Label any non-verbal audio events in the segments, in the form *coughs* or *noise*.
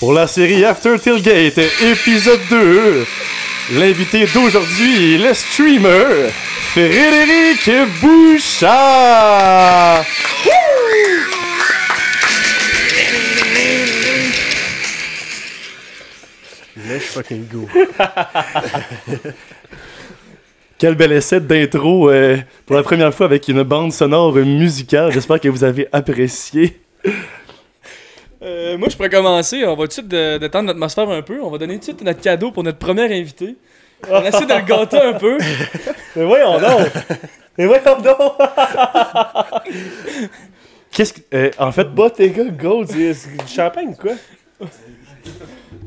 Pour la série After Tailgate, épisode 2, l'invité d'aujourd'hui est le streamer Frédéric Bouchard. Let's fucking go. *laughs* Quel bel essai d'intro euh, pour la première fois avec une bande sonore musicale. J'espère que vous avez apprécié. Euh, moi, je pourrais commencer. On va tout de suite détendre l'atmosphère un peu? On va donner tout de suite notre cadeau pour notre premier invité. On essaie de le gâter un peu. *laughs* Mais voyons donc! Mais voyons donc! *laughs* Qu'est-ce que. euh, en fait, Bottega Gold, c'est c'est du champagne quoi?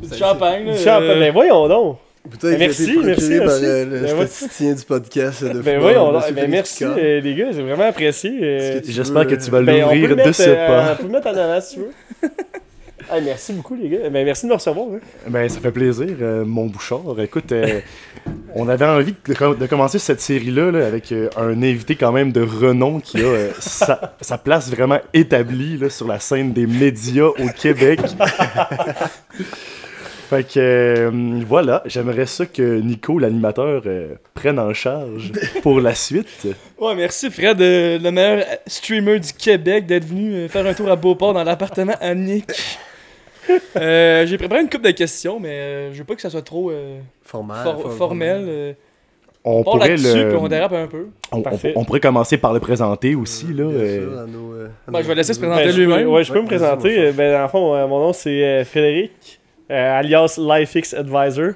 Du champagne. là, Du champagne, euh, mais voyons donc! Putain, qui a merci, été procuré merci, par merci. euh, le Ben, statisticien du podcast de Ben football, voyons donc! Monsieur Ben, Félix merci Picard. euh, les gars, j'ai vraiment apprécié. euh, Est-ce que tu j'espère veux, que tu vas ben, on peut l'ouvrir le de mettre, ce euh, pas. On peut le mettre en avant si tu veux. *laughs* Hey, merci beaucoup les gars. Ben, merci de me recevoir. hein. Ben, ça fait plaisir, euh, mon Bouchard. Écoute, euh, *laughs* on avait envie de, com- de commencer cette série-là là, avec euh, un invité quand même de renom qui a euh, *laughs* sa, sa place vraiment établie là, sur la scène des médias au Québec. Fait que euh, voilà, j'aimerais ça que Nico, l'animateur, euh, prenne en charge pour la suite. *laughs* Ouais, merci Fred, euh, le meilleur streamer du Québec, d'être venu euh, faire un tour à Beauport dans l'appartement à Nick. Euh, J'ai préparé une couple de questions, mais euh, je veux pas que ça soit trop euh, Formal, for- for- formel. euh. On On part pourrait, là-dessus, le, puis on dérape un peu. on, on- Parfait. on pourrait commencer par le présenter aussi. Là, Bien euh, sûr, à nos, euh, à Ben, nos- je vais laisser se présenter Ben, lui-même. peux- Ouais, je peux Ouais, me présenter. Ben, dans le fond, euh, mon nom c'est euh, Frédéric, alias LifeX Advisor.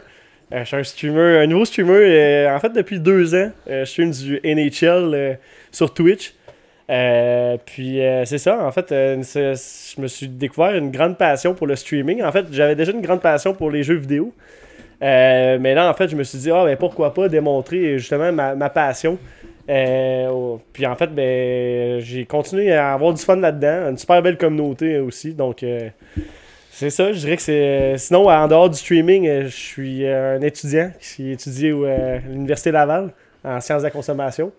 Euh, je suis un streamer, un nouveau streamer. euh, en fait, depuis deux ans, euh, je stream du NHL euh, sur Twitch. Euh, puis euh, c'est ça, en fait, euh, je me suis découvert une grande passion pour le streaming. En fait, j'avais déjà une grande passion pour les jeux vidéo. Euh, mais là, en fait, je me suis dit, ah, ben pourquoi pas démontrer justement ma, passion. Euh, puis en fait, ben, j'ai continué à avoir du fun là-dedans. Une super belle communauté aussi. Donc, euh, c'est ça. Je dirais que c'est. Sinon, en dehors du streaming, euh, je suis euh, un étudiant qui étudie euh, à l'Université Laval en sciences de la consommation.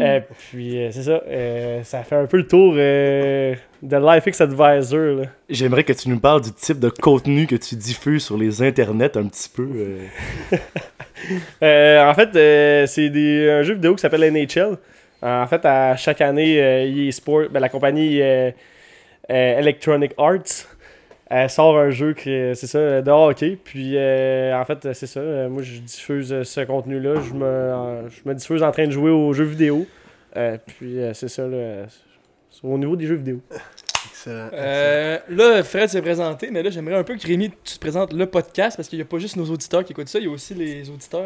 Euh, puis euh, c'est ça. euh, ça fait un peu le tour euh, de LifeX Advisor. là. J'aimerais que tu nous parles du type de contenu que tu diffuses sur les internets un petit peu. euh. *laughs* Euh, en fait, euh, c'est des- un jeu vidéo qui s'appelle NHL. En fait, à chaque année, euh, EA Sport, ben, la compagnie euh, euh, Electronic Arts, elle sort un jeu qui, est- c'est ça, de hockey. Puis, euh, en fait, c'est ça. euh, moi, je diffuse ce contenu-là. Je me, je me diffuse en train de jouer aux jeux vidéo. Euh, puis, c'est ça, là, au niveau des jeux vidéo. Excellent. Euh, là, Fred s'est présenté, mais là, j'aimerais un peu que Rémi, tu te présentes le podcast parce qu'il n'y a pas juste nos auditeurs qui écoutent ça, il y a aussi les auditeurs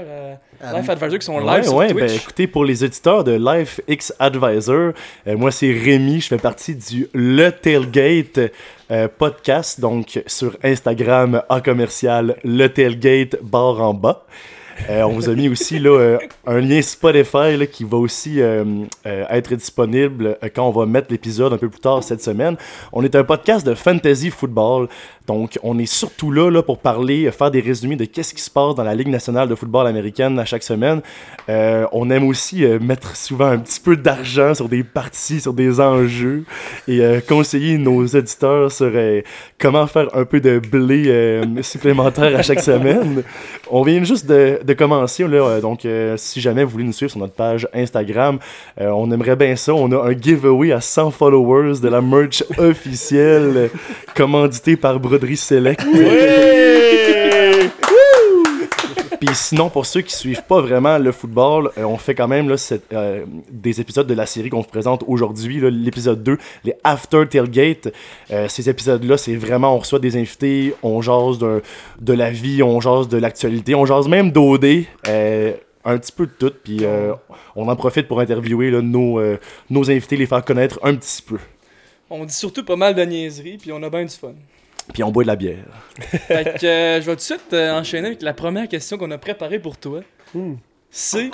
à Ah, Life Advisor qui sont Ouais, live sur ouais, Twitch. ben écoutez, pour les auditeurs de Life X Advisor, euh, moi c'est Rémi, je fais partie du Le Tailgate euh, podcast, donc sur Instagram en commercial Le Tailgate barre en bas. Euh, on vous a mis aussi là, euh, un lien Spotify là, qui va aussi euh, être disponible quand on va mettre l'épisode un peu plus tard cette semaine. On est un podcast de fantasy football, donc on est surtout là, là pour parler, faire des résumés de qu'est-ce qui se passe dans la Ligue nationale de football américaine à chaque semaine. On aime aussi mettre souvent un petit peu d'argent sur des parties, sur des enjeux et conseiller nos éditeurs sur comment faire un peu de blé supplémentaire à chaque semaine. On vient juste de commencer, là, euh, donc euh, si jamais vous voulez nous suivre sur notre page Instagram, euh, on aimerait bien ça. On a un giveaway à 100 followers de la merch officielle euh, *laughs* commandité par Broderie Select. Puis sinon, pour ceux qui suivent pas vraiment le football, euh, on fait quand même là, euh, des épisodes de la série qu'on vous présente aujourd'hui, l'épisode 2, les After Tailgate. Euh, ces épisodes-là, c'est vraiment, on reçoit des invités, on jase de la vie, on jase de l'actualité, on jase même d'OD. un petit peu de tout, puis on en profite pour interviewer nos, nos invités, les faire connaître un petit peu. On dit surtout pas mal de niaiseries, puis on a bien du fun. Puis on boit de la bière. fait que euh, je vais tout de suite euh, enchaîner avec la première question qu'on a préparée pour toi. Hmm. C'est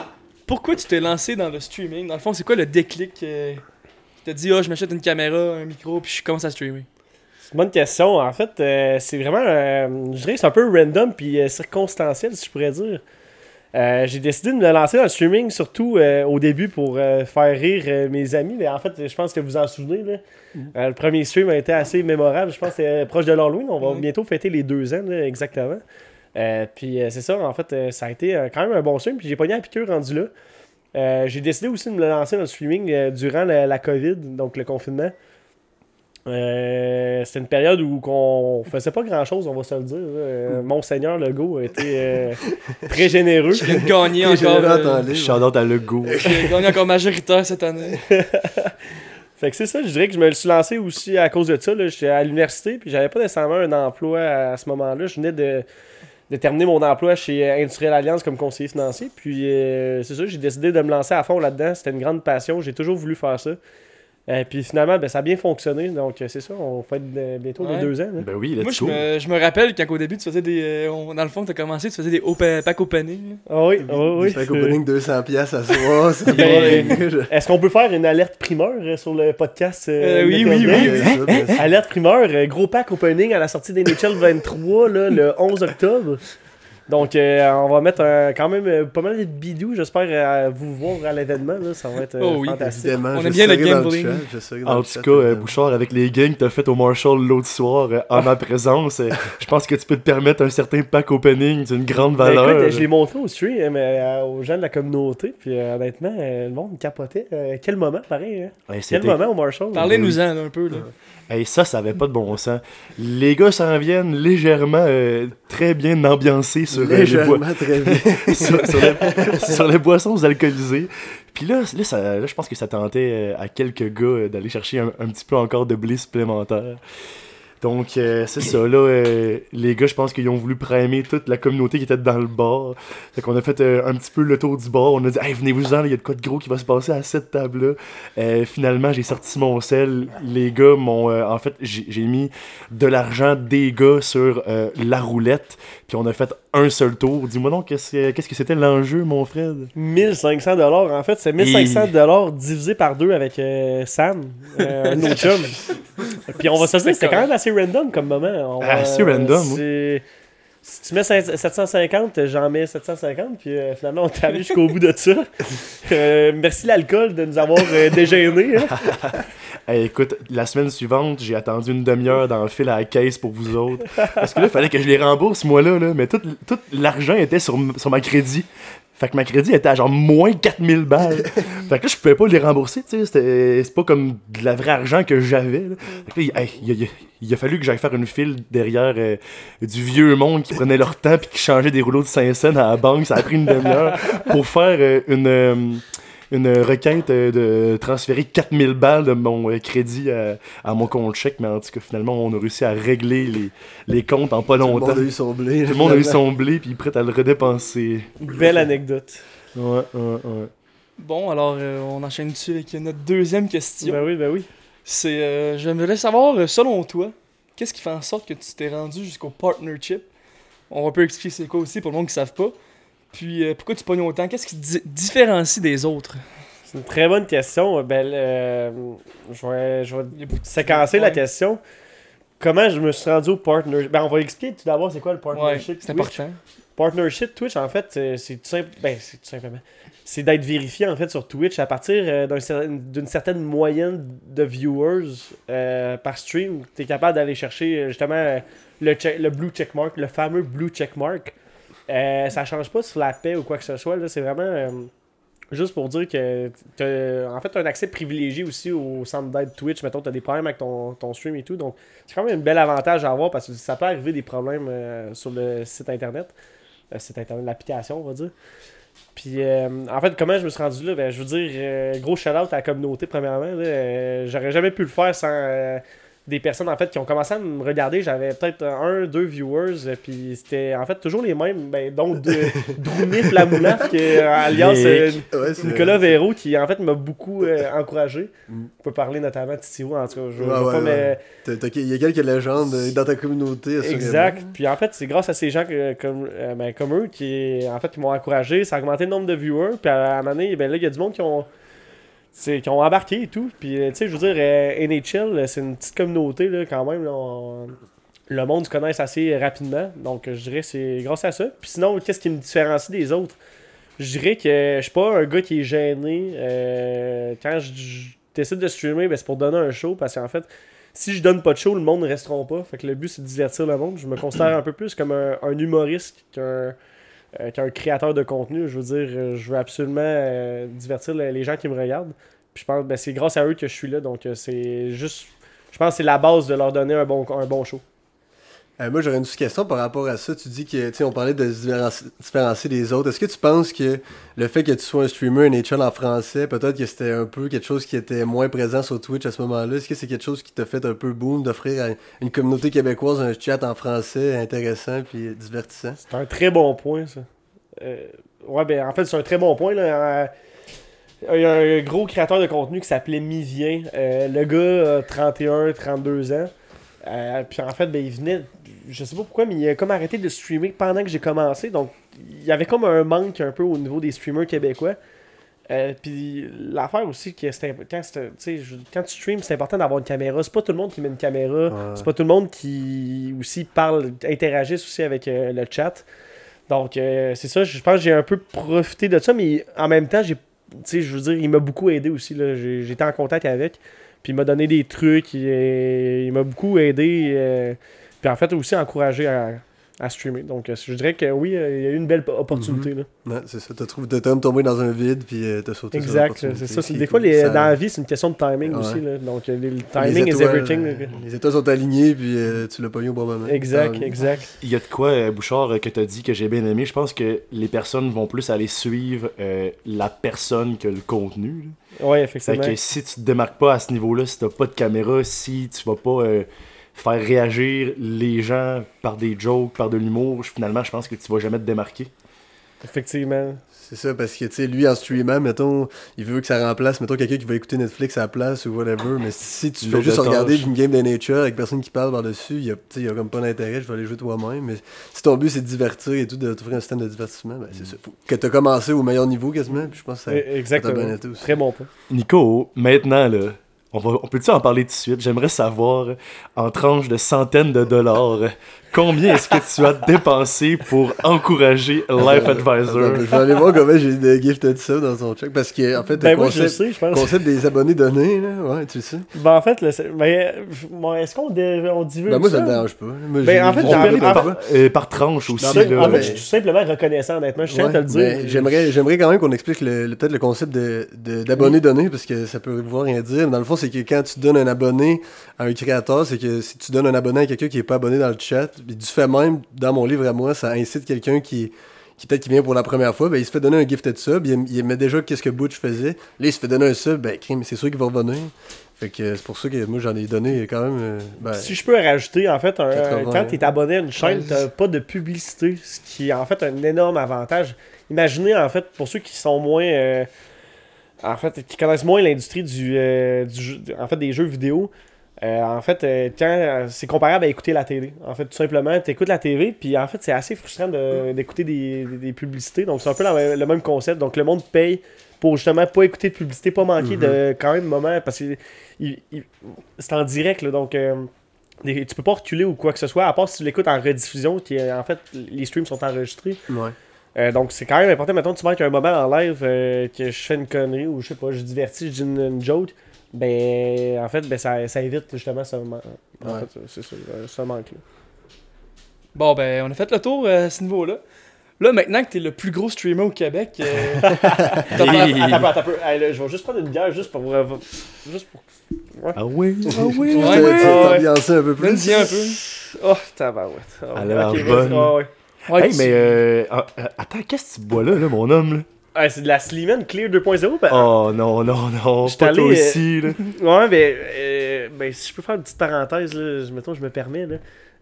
pourquoi tu t'es lancé dans le streaming? Dans le fond, c'est quoi le déclic euh, qui t'a dit, ah, je m'achète une caméra, un micro, puis je commence à streamer? C'est une bonne question. En fait, euh, c'est vraiment, euh, je dirais que c'est un peu random puis euh, circonstanciel, si je pourrais dire. Euh, j'ai décidé de me lancer dans le streaming, surtout euh, au début pour euh, faire rire mes amis. Mais en fait, je pense que vous en souvenez. Là. Euh, le premier stream a été assez mémorable. Je pense que c'était proche de l'Halloween. On va Mhm. bientôt fêter les deux ans, là, exactement. Puis c'est ça, en fait, ça a été quand même un bon stream. Puis j'ai pogné la piqûre rendu là. J'ai décidé aussi de me lancer dans le streaming durant la, la COVID, donc le confinement. Euh, c'était une période où on faisait pas grand chose, on va se le dire. Euh, Monseigneur Legault a été euh, très généreux. Qui gagner J'ai encore. euh, out à qui *laughs* vient de gagner encore majoritaire cette année. *laughs* Fait que c'est ça, je dirais que je me suis lancé aussi à cause de ça. là. J'étais à l'université, puis j'avais pas nécessairement un emploi à ce moment-là. Je venais de, de terminer mon emploi chez Industriel Alliance comme conseiller financier. Puis euh, c'est ça, j'ai décidé de me lancer à fond là-dedans. C'était une grande passion, j'ai toujours voulu faire ça. Euh, puis finalement, ben, ça a bien fonctionné. Donc euh, c'est ça, on fait de- bientôt les deux ans. là. Ben oui, Moi, let's je go. me, je me rappelle quand au début, tu faisais des. euh, on- dans le fond, tu as commencé, tu faisais des open, pack opening. Ah oui, ah oui, oui. Fait qu'opening 200$ piastres à soir, c'est Ben, bon. Est-ce qu'on peut faire une alerte primeur sur le podcast euh, Euh, oui, oui, oui. Alerte primeur, gros pack opening à la sortie des NHL 23 là, le 11 octobre. Donc, euh, on va mettre un- quand même euh, pas mal de bidous. J'espère euh, vous voir à l'événement. là. Ça va être euh, Oh oui, fantastique. Évidemment, On aime bien le gambling. chat, En le tout chat, cas, euh. Bouchard, avec les gains que t'as fait au Marshall l'autre soir, euh, en ma présence, euh, je pense que tu peux te permettre un certain pack opening d'une grande Ben, valeur. écoute, je l'ai montré au stream euh, aux gens de la communauté. Puis euh, honnêtement, euh, le monde capotait. Euh, quel moment, pareil. Hein? Ouais, Quel moment au Marshall? Parlez-nous-en un peu. Là. Hey, ça, ça avait pas de bon sens. Les gars s'en viennent légèrement euh, très bien ambiancés sur, euh, les, boi- Légèrement très bien. *laughs* sur, sur les, *laughs* sur les boissons alcoolisées. Puis là, là, ça- là, je pense que ça tentait euh, à quelques gars d'aller chercher un, un petit peu encore de blé supplémentaire. Donc, euh, c'est ça. Là, euh, les gars, je pense qu'ils ont voulu primer toute la communauté qui était dans le bar. Fait qu'on a fait euh, un petit peu le tour du bar. On a dit, hey, venez-vous-en, il y a de quoi de gros qui va se passer à cette table-là. Finalement, j'ai sorti mon sel. Les gars m'ont. en fait, j'ai mis de l'argent des gars sur la roulette. Puis on a fait un seul tour. Dis-moi donc, qu'est-ce que c'était l'enjeu, mon Fred? 1500 dollars en fait c'est 1500 dollars divisé par deux avec Sam nos chums *laughs* puis on va se dire c'était quand même assez random comme moment On va- Assez random, si tu mets 5- 750 j'en mets 750 puis euh, finalement on est allé jusqu'au bout de ça *laughs* Euh, merci l'alcool de nous avoir euh, dégénés hein. *laughs* Hey, écoute, la semaine suivante, j'ai attendu une demi-heure dans le fil à la caisse pour vous autres. Parce que là, il fallait que je les rembourse, moi, là. là mais tout, tout l'argent était sur, sur ma crédit. Fait que ma crédit était à genre moins 4000 balles. *laughs* fait que là, je pouvais pas les rembourser, tu sais. c'était- C'est pas comme de la vraie argent que j'avais. Fait que là, il, hey, il a, il a fallu que j'aille faire une file derrière euh, du vieux monde qui prenait leur temps puis qui changeait des rouleaux de 5 cents à la banque. Ça a pris une demi-heure pour faire euh, une. euh, une requête euh, de transférer 4000 balles de mon euh, crédit à, à mon compte chèque, mais en tout cas, finalement, on a réussi à régler les, les comptes en pas Tout le longtemps. monde a eu son blé. Tout le monde a eu son blé, puis il est prêt à le redépenser. belle anecdote Ouais, ouais, ouais. Bon, alors, euh, on enchaîne dessus avec notre deuxième question? ben oui ben oui C'est. euh, J'aimerais savoir, euh, selon toi, qu'est-ce qui fait en sorte que tu t'es rendu jusqu'au partnership? On va un peu expliquer c'est quoi aussi pour le monde qui ne savent pas. Puis, euh, pourquoi tu pognes autant? Qu'est-ce qui te di- différencie des autres? C'est une très bonne question ben euh, je vais, je vais séquencer la Ouais. question. Comment je me suis rendu au partnership Ben, on va expliquer tout d'abord c'est quoi le Ouais, partnership. c'est Twitch. important. Partnership Twitch, en fait, c'est c'est tout, simple, ben, c'est tout simplement. C'est d'être vérifié en fait sur Twitch à partir euh, d'une certaine moyenne de viewers euh, par stream. Tu es capable d'aller chercher euh, justement euh, le, check- le blue checkmark, le fameux blue checkmark. Euh, ça change pas sur la paix ou quoi que ce soit. C'est vraiment. euh, Juste pour dire que tu as en fait un accès privilégié aussi au centre d'aide Twitch. Mettons, tu as des problèmes avec ton, ton stream et tout. Donc, c'est quand même un bel avantage à avoir parce que ça peut arriver des problèmes euh, sur le site internet. Le site internet, l'application, on va dire. Puis, euh, en fait, comment je me suis rendu là? Ben, Je veux dire, gros shout-out à la communauté, premièrement. J'aurais jamais pu le faire sans des personnes en fait qui ont commencé à me regarder. J'avais peut-être un, deux viewers, euh, puis c'était en fait toujours les mêmes. Ben, donc, de, *laughs* Drounif Lamoulaf, qui est, euh, alias euh. Ouais, Nicolas Véro qui en fait m'a beaucoup euh, *laughs* encouragé. Mm. On peut parler notamment de Titio en tout cas. Je, Ouais, ouais, pas, mais Il y a quelques légendes euh, dans ta communauté. assurément. exact. Puis en fait, c'est grâce à ces gens que- comme, ben, comme eux qui en fait qui m'ont encouragé, ça a augmenté le nombre de viewers. Puis à un moment donné, ben là, il y a du monde qui ont c'est- qui ont embarqué et tout. Puis euh, tu sais, je veux dire, euh, NHL, euh, c'est une petite communauté là, quand même. le monde se connaisse assez rapidement. Donc je dirais c'est grâce à ça. Puis sinon, qu'est-ce qui me différencie des autres? Je dirais que je suis pas un gars qui est gêné. quand je, décide de streamer, ben, c'est pour donner un show. Parce qu'en fait, si je donne pas de show, le monde ne restera pas. Fait que le but, c'est de divertir le monde. Je me considère un peu plus comme un, un humoriste qu'un euh, qu'un créateur de contenu. Je veux dire, euh, je veux absolument euh, divertir les, gens qui me regardent. Puis je pense ben, c'est grâce à eux que je suis là. Donc euh, c'est juste. Je pense que c'est la base de leur donner un bon, un bon show. Euh, moi, j'aurais une petite question par rapport à ça. Tu dis que, tu on parlait de se différenci- différencier des autres. Est-ce que tu penses que le fait que tu sois un streamer NHL en français, peut-être que c'était un peu quelque chose qui était moins présent sur Twitch à ce moment-là? Est-ce que c'est quelque chose qui t'a fait un peu boom d'offrir à une communauté québécoise un chat en français intéressant puis divertissant? C'est un très bon point, ça. Euh, ouais, ben en fait, c'est un très bon point. Là. Euh, Il y a un gros créateur de contenu qui s'appelait Mivien. Le gars a 31, 32 ans. Puis en fait, ben, il venait, je sais pas pourquoi, mais il a comme arrêté de streamer pendant que j'ai commencé. Donc, il y avait comme un manque un peu au niveau des streamers québécois. Euh, puis l'affaire aussi, que quand, quand tu streams, c'est important d'avoir une caméra. C'est pas tout le monde qui met une caméra. Ouais. C'est pas tout le monde qui aussi parle, interagisse aussi avec euh, le chat. Donc, euh, c'est ça, je pense que j'ai un peu profité de ça, mais en même temps, j'ai, je veux dire, il m'a beaucoup aidé aussi. J'étais en contact avec, puis il m'a donné des trucs, il, il m'a beaucoup aidé, euh, puis en fait aussi encouragé à, à streamer. Donc, euh, je dirais que oui, euh, il y a eu une belle opportunité. là. Ouais, c'est ça. Trouvé, t'as comme tombé dans un vide puis euh, t'as sauté sur Exact, c'est ça. Des fois, les, ça- dans la vie, c'est une question de timing Ouais. aussi. Là. Donc, le les timing is étoiles, everything. euh. Les étoiles sont alignés puis euh, tu l'as pas eu au bon moment. Exact, Ah, exact. Il y a de quoi, euh, Bouchard, que tu as dit que j'ai bien aimé? Je pense que les personnes vont plus aller suivre euh, la personne que le contenu. là. Ouais, Fait effectivement. que si tu te démarques pas à ce niveau-là, si t'as pas de caméra, si tu vas pas euh, faire réagir les gens par des jokes, par de l'humour, finalement, je pense que tu vas jamais te démarquer. Effectivement. C'est ça, parce que, tu sais, lui, en streamant, mettons, il veut que ça remplace, mettons, quelqu'un qui va écouter Netflix à la place ou whatever, mais si tu fais L'autre juste regarder une game de nature avec personne qui parle par-dessus, il y a, tu sais, il y a comme pas d'intérêt, je vais aller jouer toi-même, mais si ton but, c'est de divertir et tout, de t'offrir un système de divertissement, ben, c'est ça. Faut que t'as commencé au meilleur niveau, quasiment, puis je pense que ça... Eh, Exactement. bien été aussi. Très bon point. Nico, maintenant, là, on, peut-tu en parler tout de suite? J'aimerais savoir, en tranches de centaines de dollars, combien est-ce que tu as dépensé pour encourager Life Attends, Advisor? Je vais aller voir comment j'ai de gifted ça dans son check, parce que, en fait, le Ben, je concept, sais, je pense. concept des abonnés donnés, là, ouais, tu le sais. Ben, en fait, ben, euh, est-ce qu'on on divulgue Ben, moi, ça ça? me dérange pas. Moi, Ben, en fait, On en par, euh, par tranche aussi. En fait, là. en fait, mais- je suis tout simplement reconnaissant, honnêtement. Je tiens à te le dire. J'aimerais, j'aimerais quand même qu'on explique le, le- peut-être le concept de, de- donné, parce que ça peut vouloir rien dire. Dans le fond, c'est que quand tu donnes un abonné à un créateur, c'est que si tu donnes un abonné à quelqu'un qui n'est pas abonné dans le chat, du fait même, dans mon livre à moi, ça incite quelqu'un qui, qui peut-être qui vient pour la première fois, ben, il se fait donner un gifted sub, il, il met déjà qu'est-ce que Butch faisait. Là, il se fait donner un sub, ben, crime, c'est sûr qu'il va revenir. Fait que c'est pour ça que moi, j'en ai donné quand même. euh, ben, Si je peux rajouter, en fait, un- 80, quand tu es abonné à une chaîne, t'as pas de publicité, ce qui est en fait un énorme avantage. Imaginez, en fait, pour ceux qui sont moins. euh, en fait, qui connaissent moins l'industrie du, euh, du jeu- en fait, des jeux vidéo, euh, en fait, euh, quand, euh, c'est comparable à écouter la télé. En fait, tout simplement, tu écoutes la télé, puis en fait, c'est assez frustrant de- d'écouter des, des- des publicités. Donc, c'est un peu la le même concept. Donc, le monde paye pour justement pas écouter de publicité, pas manquer de quand même moment, parce que c'est en direct, là, donc tu peux pas reculer ou quoi que ce soit, à part si tu l'écoutes en rediffusion, qui en fait, les streams sont enregistrés. ouais. Euh, donc c'est quand même important, mettons, tu manques un moment en live euh, que je fais une connerie ou je sais pas, je divertis, je dis une, une joke, ben en fait, ben, ça, ça évite justement ce, man- en Ouais. fait, c'est ça, euh, ce manque-là. Bon, ben, on a fait le tour euh, à ce niveau-là. Là, maintenant que t'es le plus gros streamer au Québec, euh, *laughs* Attends, attends, peu. Je vais juste prendre une bière juste pour. euh, juste pour. Ah oui, ah oui, *laughs* Ouais, un peu plus. Un peu. Oh, tabarouette. Oh, Elle a l'air ok, vas-y. bonne. Ah, ouais. Ouais, Hey, mais euh, ah, euh, attends, qu'est-ce que tu bois là, là, mon homme? Là? Ah, c'est de la Sliman Clear 2.0. Ben, Oh non, non, non, J'étais pas toi euh, aussi. Là. *laughs* Ouais, ben, euh, ben, si je peux faire une petite parenthèse, là, je, mettons, je me permets, là.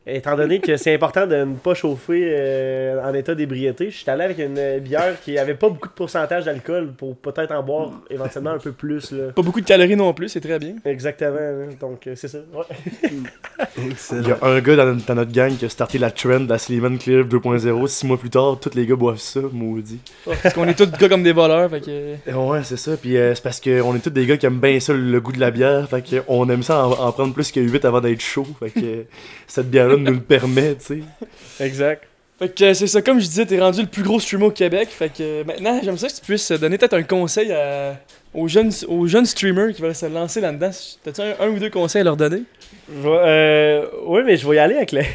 Étant donné que c'est important de ne pas chauffer euh, en état d'ébriété, je suis allé avec une bière qui avait pas beaucoup de pourcentage d'alcool pour peut-être en boire éventuellement un peu plus. Là. Pas beaucoup de calories non plus, c'est très bien. Exactement, là. donc euh, c'est ça. Ouais. Il y a un gars dans, dans notre gang qui a starté la trend de la Sliman Clear 2.0. Six mois plus tard, tous les gars boivent ça, maudit. Parce qu'on est tous gars comme des voleurs, fait que... Ouais, c'est ça. Puis euh, c'est parce qu'on est tous des gars qui aiment bien ça, le goût de la bière. Fait qu'on aime ça en, en prendre plus que 8 avant d'être chaud. Fait que cette bière-là nous le permet, tu sais. Exact. Fait que euh, c'est ça, comme je disais, t'es rendu le plus gros streamer au Québec. Fait que euh, maintenant, j'aime ça que tu puisses donner peut-être un conseil à- aux, jeunes, aux jeunes streamers qui veulent se lancer là-dedans. T'as-tu un, un ou deux conseils à leur donner? Euh, oui, mais je vais y aller avec le. *laughs*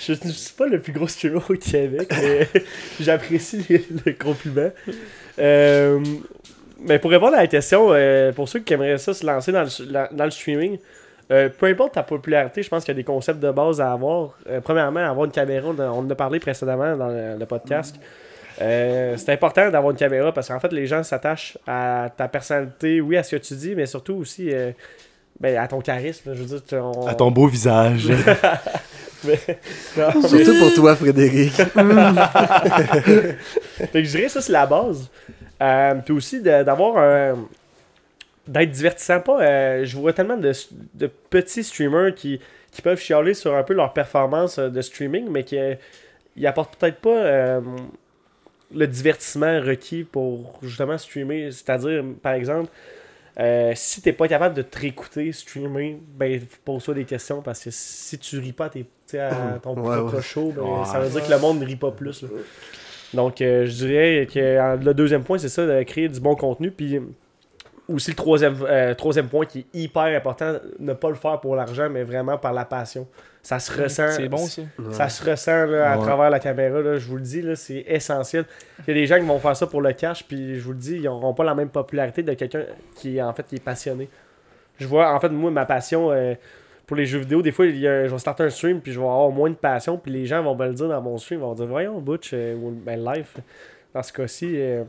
Je ne suis pas le plus gros streamer au Québec, mais *laughs* j'apprécie le, le compliment. Euh, mais pour répondre à la question, euh, pour ceux qui aimeraient ça se lancer dans le, la- dans le streaming, euh, peu importe ta popularité, je pense qu'il y a des concepts de base à avoir. Euh, premièrement, avoir une caméra, on en a parlé précédemment dans le, le podcast. Euh, c'est important d'avoir une caméra parce qu'en fait, les gens s'attachent à ta personnalité, oui, à ce que tu dis, mais surtout aussi euh, ben, à ton charisme. Je veux dire, on- À ton beau visage. mais- *laughs* *laughs* non, mais- Surtout pour toi, Frédéric. *laughs* fait que je dirais que ça, c'est la base. Euh, puis aussi d'avoir un. D'être divertissant. Pas, euh, je vois tellement de, de petits streamers qui, qui peuvent chialer sur un peu leur performance euh, de streaming, mais qui ils apportent peut-être pas euh, le divertissement requis pour justement streamer. C'est-à-dire, par exemple, euh, si t'es pas capable de te réécouter streamer, ben pose-toi des questions parce que si tu ris pas tes, à ton Ouais, propre ouais. show, ben, Ouais. ça veut dire que le monde ne rit pas plus. là. Donc, euh, je dirais que le deuxième point, c'est ça, de créer du bon contenu. Puis aussi le troisième, euh, troisième point qui est hyper important, ne pas le faire pour l'argent, mais vraiment par la passion. Ça se ressent. C'est bon ça. Ça se ressent là, à Ouais. travers la caméra, là, je vous le dis, là, c'est essentiel. Il y a des gens qui vont faire ça pour le cash, puis je vous le dis, ils n'auront pas la même popularité de quelqu'un qui en fait qui est passionné. Je vois, en fait, moi, ma passion euh, pour les jeux vidéo, des fois, il y a- je vais starter un stream, puis je vais avoir moins de passion, puis les gens vont me le dire dans mon stream, ils vont dire, voyons, Butch, euh, ou ben, live, dans ce cas-ci, euh,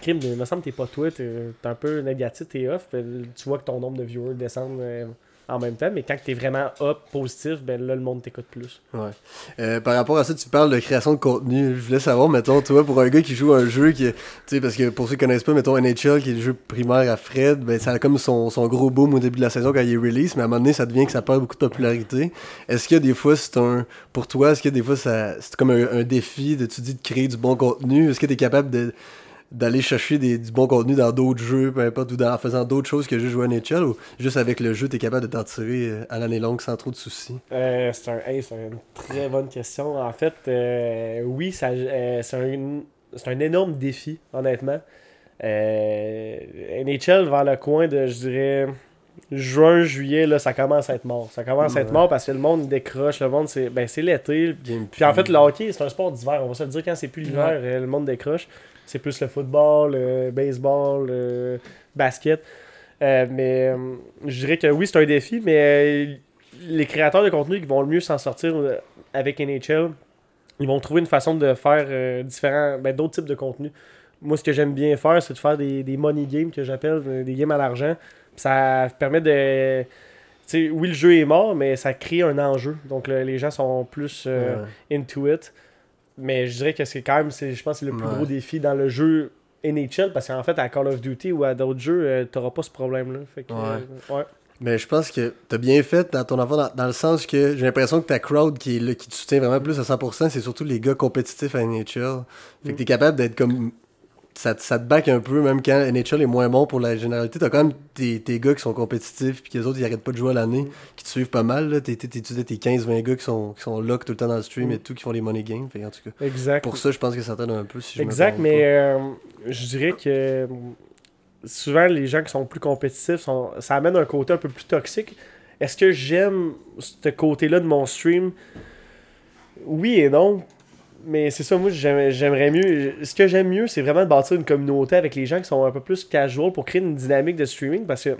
Crime, il me semble que t'es pas toi, t'es t'es un peu négatif, t'es off, puis tu vois que ton nombre de viewers descend euh, en même temps, mais quand t'es vraiment up, positif, ben là, le monde t'écoute plus. Ouais. Euh, par rapport à ça, tu parles de création de contenu. Je voulais savoir, mettons, toi, pour un gars qui joue un jeu qui. Tu sais, parce que pour ceux qui connaissent pas, mettons NHL, qui est le jeu primaire à Fred, ben ça a comme son, son gros boom au début de la saison quand il est release, mais à un moment donné, ça devient que ça perd beaucoup de popularité. Est-ce que des fois, c'est un. Pour toi, est-ce que des fois, ça c'est comme un, défi de, tu dis, de créer du bon contenu? Est-ce que tu es capable de d'aller chercher des, du bon contenu dans d'autres jeux, peu importe, ou dans, en faisant d'autres choses que juste jouer à NHL, ou juste avec le jeu, tu es capable de t'en tirer euh, à l'année longue sans trop de soucis? Euh, c'est un, hey, une très bonne question. En fait, euh, oui, ça, euh, c'est un, c'est un énorme défi, honnêtement. NHL vers le coin de, je dirais, juin, juillet, là, ça commence à être mort. Ça commence à être mort parce que le monde décroche. Le monde, c'est ben, c'est l'été. Puis en fait, le hockey, c'est un sport d'hiver. On va se le dire, quand c'est plus l'hiver, le monde décroche. C'est plus le football, le baseball, le basket. Euh, mais euh, je dirais que oui, c'est un défi, mais euh, les créateurs de contenu qui vont le mieux s'en sortir avec NHL, ils vont trouver une façon de faire différents, ben, d'autres types de contenu. Moi, ce que j'aime bien faire, c'est de faire des, des money games que j'appelle, des games à l'argent. Ça permet de. oui, le jeu est mort, mais ça crée un enjeu. Donc, le- les gens sont plus euh, Ouais. into it. Mais je dirais que c'est quand même, c'est, je pense, c'est le plus Ouais. gros défi dans le jeu NHL parce qu'en fait, à Call of Duty ou à d'autres jeux, euh, t'auras pas ce problème-là. Fait que, Ouais. euh, ouais. Mais je pense que t'as bien fait dans ton enfant, dans, dans le sens que j'ai l'impression que ta crowd qui est là, qui te soutient vraiment plus à 100%, c'est surtout les gars compétitifs à NHL. Fait que t'es capable d'être comme. Ça, te- ça te back un peu, même quand NHL est moins bon pour la généralité. T'as quand même tes, tes gars qui sont compétitifs, puis que les autres ils arrêtent pas de jouer à l'année, qui te suivent pas mal. T'es- t'es- t'es- tu dis tes 15-20 gars qui sont, qui sont là tout le temps dans le stream et tout, qui font les money games? Fait en tout cas, Exact. pour ça, je pense que ça t'aide un peu. Si je Exact, mais euh, je dirais que euh, souvent les gens qui sont plus compétitifs, sont, ça amène un côté un peu plus toxique. Est-ce que j'aime ce côté-là de mon stream? Oui et non. Mais c'est ça, moi j'aime- j'aimerais mieux. Ce que j'aime mieux, c'est vraiment de bâtir une communauté avec les gens qui sont un peu plus casual pour créer une dynamique de streaming parce que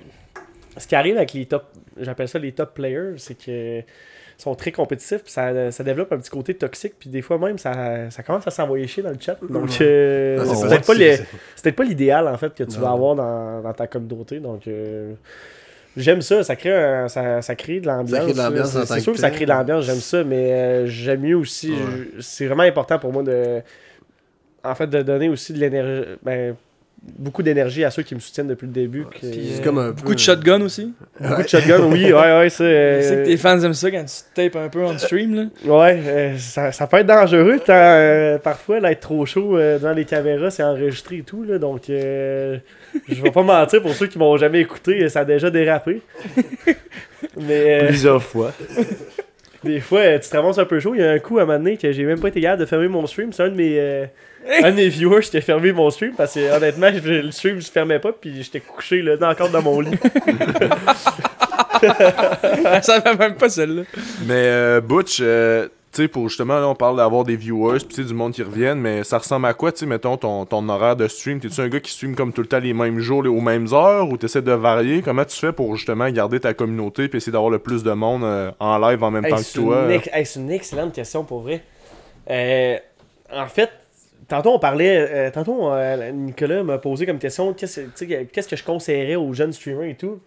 ce qui arrive avec les top, j'appelle ça les top players, c'est que ils sont très compétitifs, puis ça, ça développe un petit côté toxique, puis des fois même ça, ça commence à s'envoyer chier dans le chat. Donc euh, c'est peut-être pas, les- c'est- c'est peut-être pas l'idéal en fait que tu Non. vas avoir dans, dans ta communauté. Donc euh, j'aime ça, ça crée, un- ça, ça crée de l'ambiance. Ça crée de l'ambiance C'est- que sûr que ça crée de l'ambiance, j'aime ça, mais euh, j'aime mieux aussi. Ouais. C'est vraiment important pour moi de. En fait, de donner aussi de l'énergie. Ben, beaucoup d'énergie à ceux qui me soutiennent depuis le début. C'est euh, comme un beaucoup peu- de shotgun aussi. Beaucoup de shotgun, oui, ouais, ouais, euh, *laughs* Je sais que tes fans aiment ça quand tu tapes un peu en stream. Là. Ouais, euh, ça, ça peut être dangereux euh, parfois là, être trop chaud euh, devant les caméras, c'est enregistré et tout là, donc euh, je vais pas mentir pour ceux qui m'ont jamais écouté, ça a déjà dérapé. *laughs* Mais euh, Plusieurs fois. *laughs* Des fois, euh, tu te ramasses un peu chaud. Il y a un coup à un moment donné que j'ai même pas été capable de fermer mon stream. C'est un de mes, euh, un de mes viewers qui a fermé mon stream parce que honnêtement, je- le stream je fermais pas puis j'étais couché là, encore dans mon lit. *laughs* ça va même pas celle-là. Mais euh, Butch, euh, sais, pour justement, là, on parle d'avoir des viewers, puis tu sais, du monde qui reviennent, mais ça ressemble à quoi, tu sais, mettons, ton, ton horaire de stream? T'es-tu un gars qui stream comme tout le temps les mêmes jours, les- aux mêmes heures, ou t'essaies de varier? Comment tu fais pour justement garder ta communauté, puis essayer d'avoir le plus de monde euh, en live en même Hey, temps que toi? une ex- hey, c'est une excellente question pour vrai. Euh, en fait, tantôt on parlait, euh, tantôt Nicolas m'a posé comme question tu qu'est-ce que je conseillerais aux jeunes streamers et tout?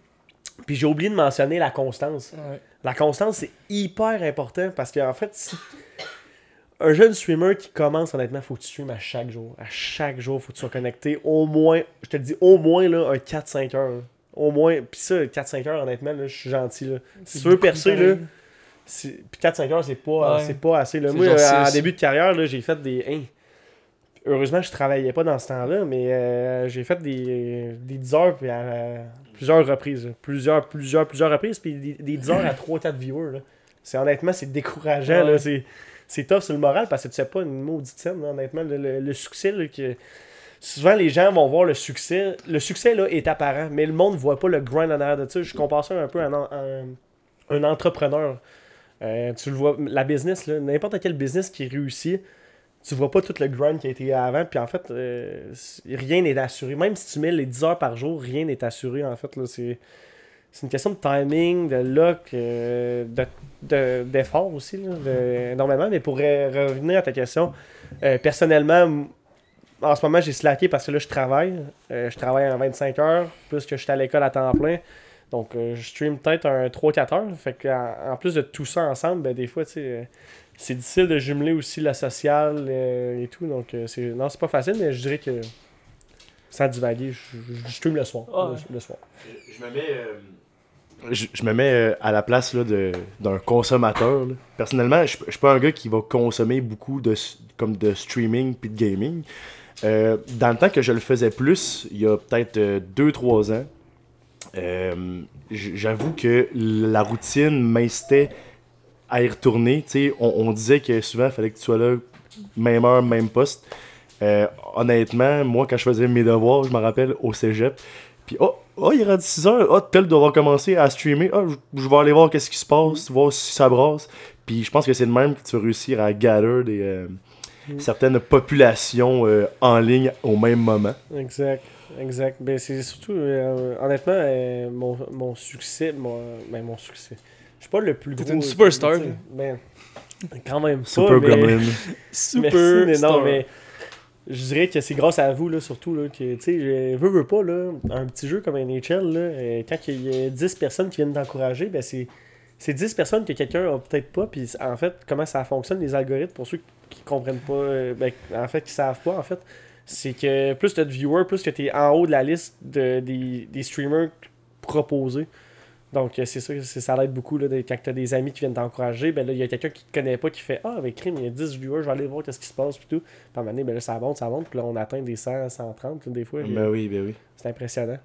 Puis j'ai oublié de mentionner la constance. Ouais. La constance, c'est hyper important parce qu'en fait, si- *laughs* un jeune streamer qui commence, honnêtement, faut que tu streames à chaque jour. À chaque jour, faut que tu sois connecté au moins, je te le dis, au moins là, un 4-5 heures. là. Au moins, puis ça, 4-5 heures, honnêtement, là, je suis gentil. Là. Si tu veux percer, là, puis 4-5 heures, c'est pas, Ouais. c'est pas assez. Là. Moi, en début de carrière, j'ai fait des. hein, heureusement, je travaillais pas dans ce temps-là, mais euh, j'ai fait des, des 10 heures puis à, plusieurs reprises. là. Plusieurs, plusieurs, plusieurs reprises, puis des, des 10 heures à 3-4 viewers. là. C'est honnêtement, c'est décourageant. Ouais. là. C'est, c'est tough sur le moral parce que tu sais pas une maudite scène, là, honnêtement. Le, le- le succès, là, que. Souvent, les gens vont voir le succès. Le succès, là, est apparent, mais le monde ne voit pas le grind en arrière de ça. Je compare ça un peu à un, un- un entrepreneur. Euh, tu le vois, la business, là, n'importe quel business qui réussit, tu vois pas tout le grind qui a été avant. Puis en fait, euh, rien n'est assuré. Même si tu mets les 10 heures par jour, rien n'est assuré. En fait, c'est, une question de timing, de luck, euh, de, de- d'effort aussi, là, énormément. Mais pour revenir à ta question, euh, personnellement, en ce moment, j'ai slacké parce que là, je travaille. Je travaille en 25 heures, plus que je suis à l'école à temps plein. Donc, je stream peut-être un 3-4 heures. Fait que, en, plus de tout ça ensemble, ben, des fois, tu sais, c'est difficile de jumeler aussi la sociale euh, et tout. Donc, euh, c'est, non, c'est pas facile, mais je dirais que sans divaguer, je, je- je stream le soir. Ah le, le soir. Je me mets, euh, je, je me mets euh, à la place là, de, d'un consommateur. là. Personnellement, je, suis pas un gars qui va consommer beaucoup de, comme de streaming puis de gaming. Euh, dans le temps que je le faisais plus, il y a peut-être 2-3 ans, euh, j'avoue que la routine m'incitait à y retourner. On, on disait que souvent, il fallait que tu sois là, même heure, même poste. Euh, honnêtement, moi, quand je faisais mes devoirs, je me rappelle au cégep, puis oh, oh, il est rendu 6 heures, oh, tel doit recommencer à streamer, ah, je, vais aller voir qu'est-ce qui se passe, voir si ça brasse. Puis je pense que c'est de même que tu vas réussir à gather des, euh, Mm. certaines populations euh, en ligne au même moment. Exact, exact. Ben, c'est surtout, honnêtement, mon, mon succès, mon, ben, mon succès. Je suis pas le plus T'es gros. une superstar, tu sais, Ben, quand même. pas, Super mais- Gremlin. Super. *laughs* Merci, mais star. non, mais je dirais que c'est grâce à vous, là, surtout, là, que, tu sais, je veux, veux pas, là, un petit jeu comme NHL, là, euh, quand il y a 10 personnes qui viennent t'encourager, ben, c'est, c'est 10 personnes que quelqu'un a peut-être pas, puis en fait, comment ça fonctionne, les algorithmes, pour ceux qui comprennent pas, euh, ben, en fait, qui savent pas, en fait, c'est que plus tu as de viewers, plus que tu es en haut de la liste de, des, des streamers proposés. Donc, euh, c'est ça, c'est, ça l'aide beaucoup là, de- quand tu as des amis qui viennent t'encourager. Ben là, il y a quelqu'un qui te connaît pas qui fait Ah, avec crime, il y a 10 viewers, je vais aller voir qu'est-ce qui se passe. Puis tout. Puis à un moment donné, ben là, ça monte, ça monte. Puis là, on atteint des 100, 130 là, des fois. Ben oui, ben oui. C'est impressionnant.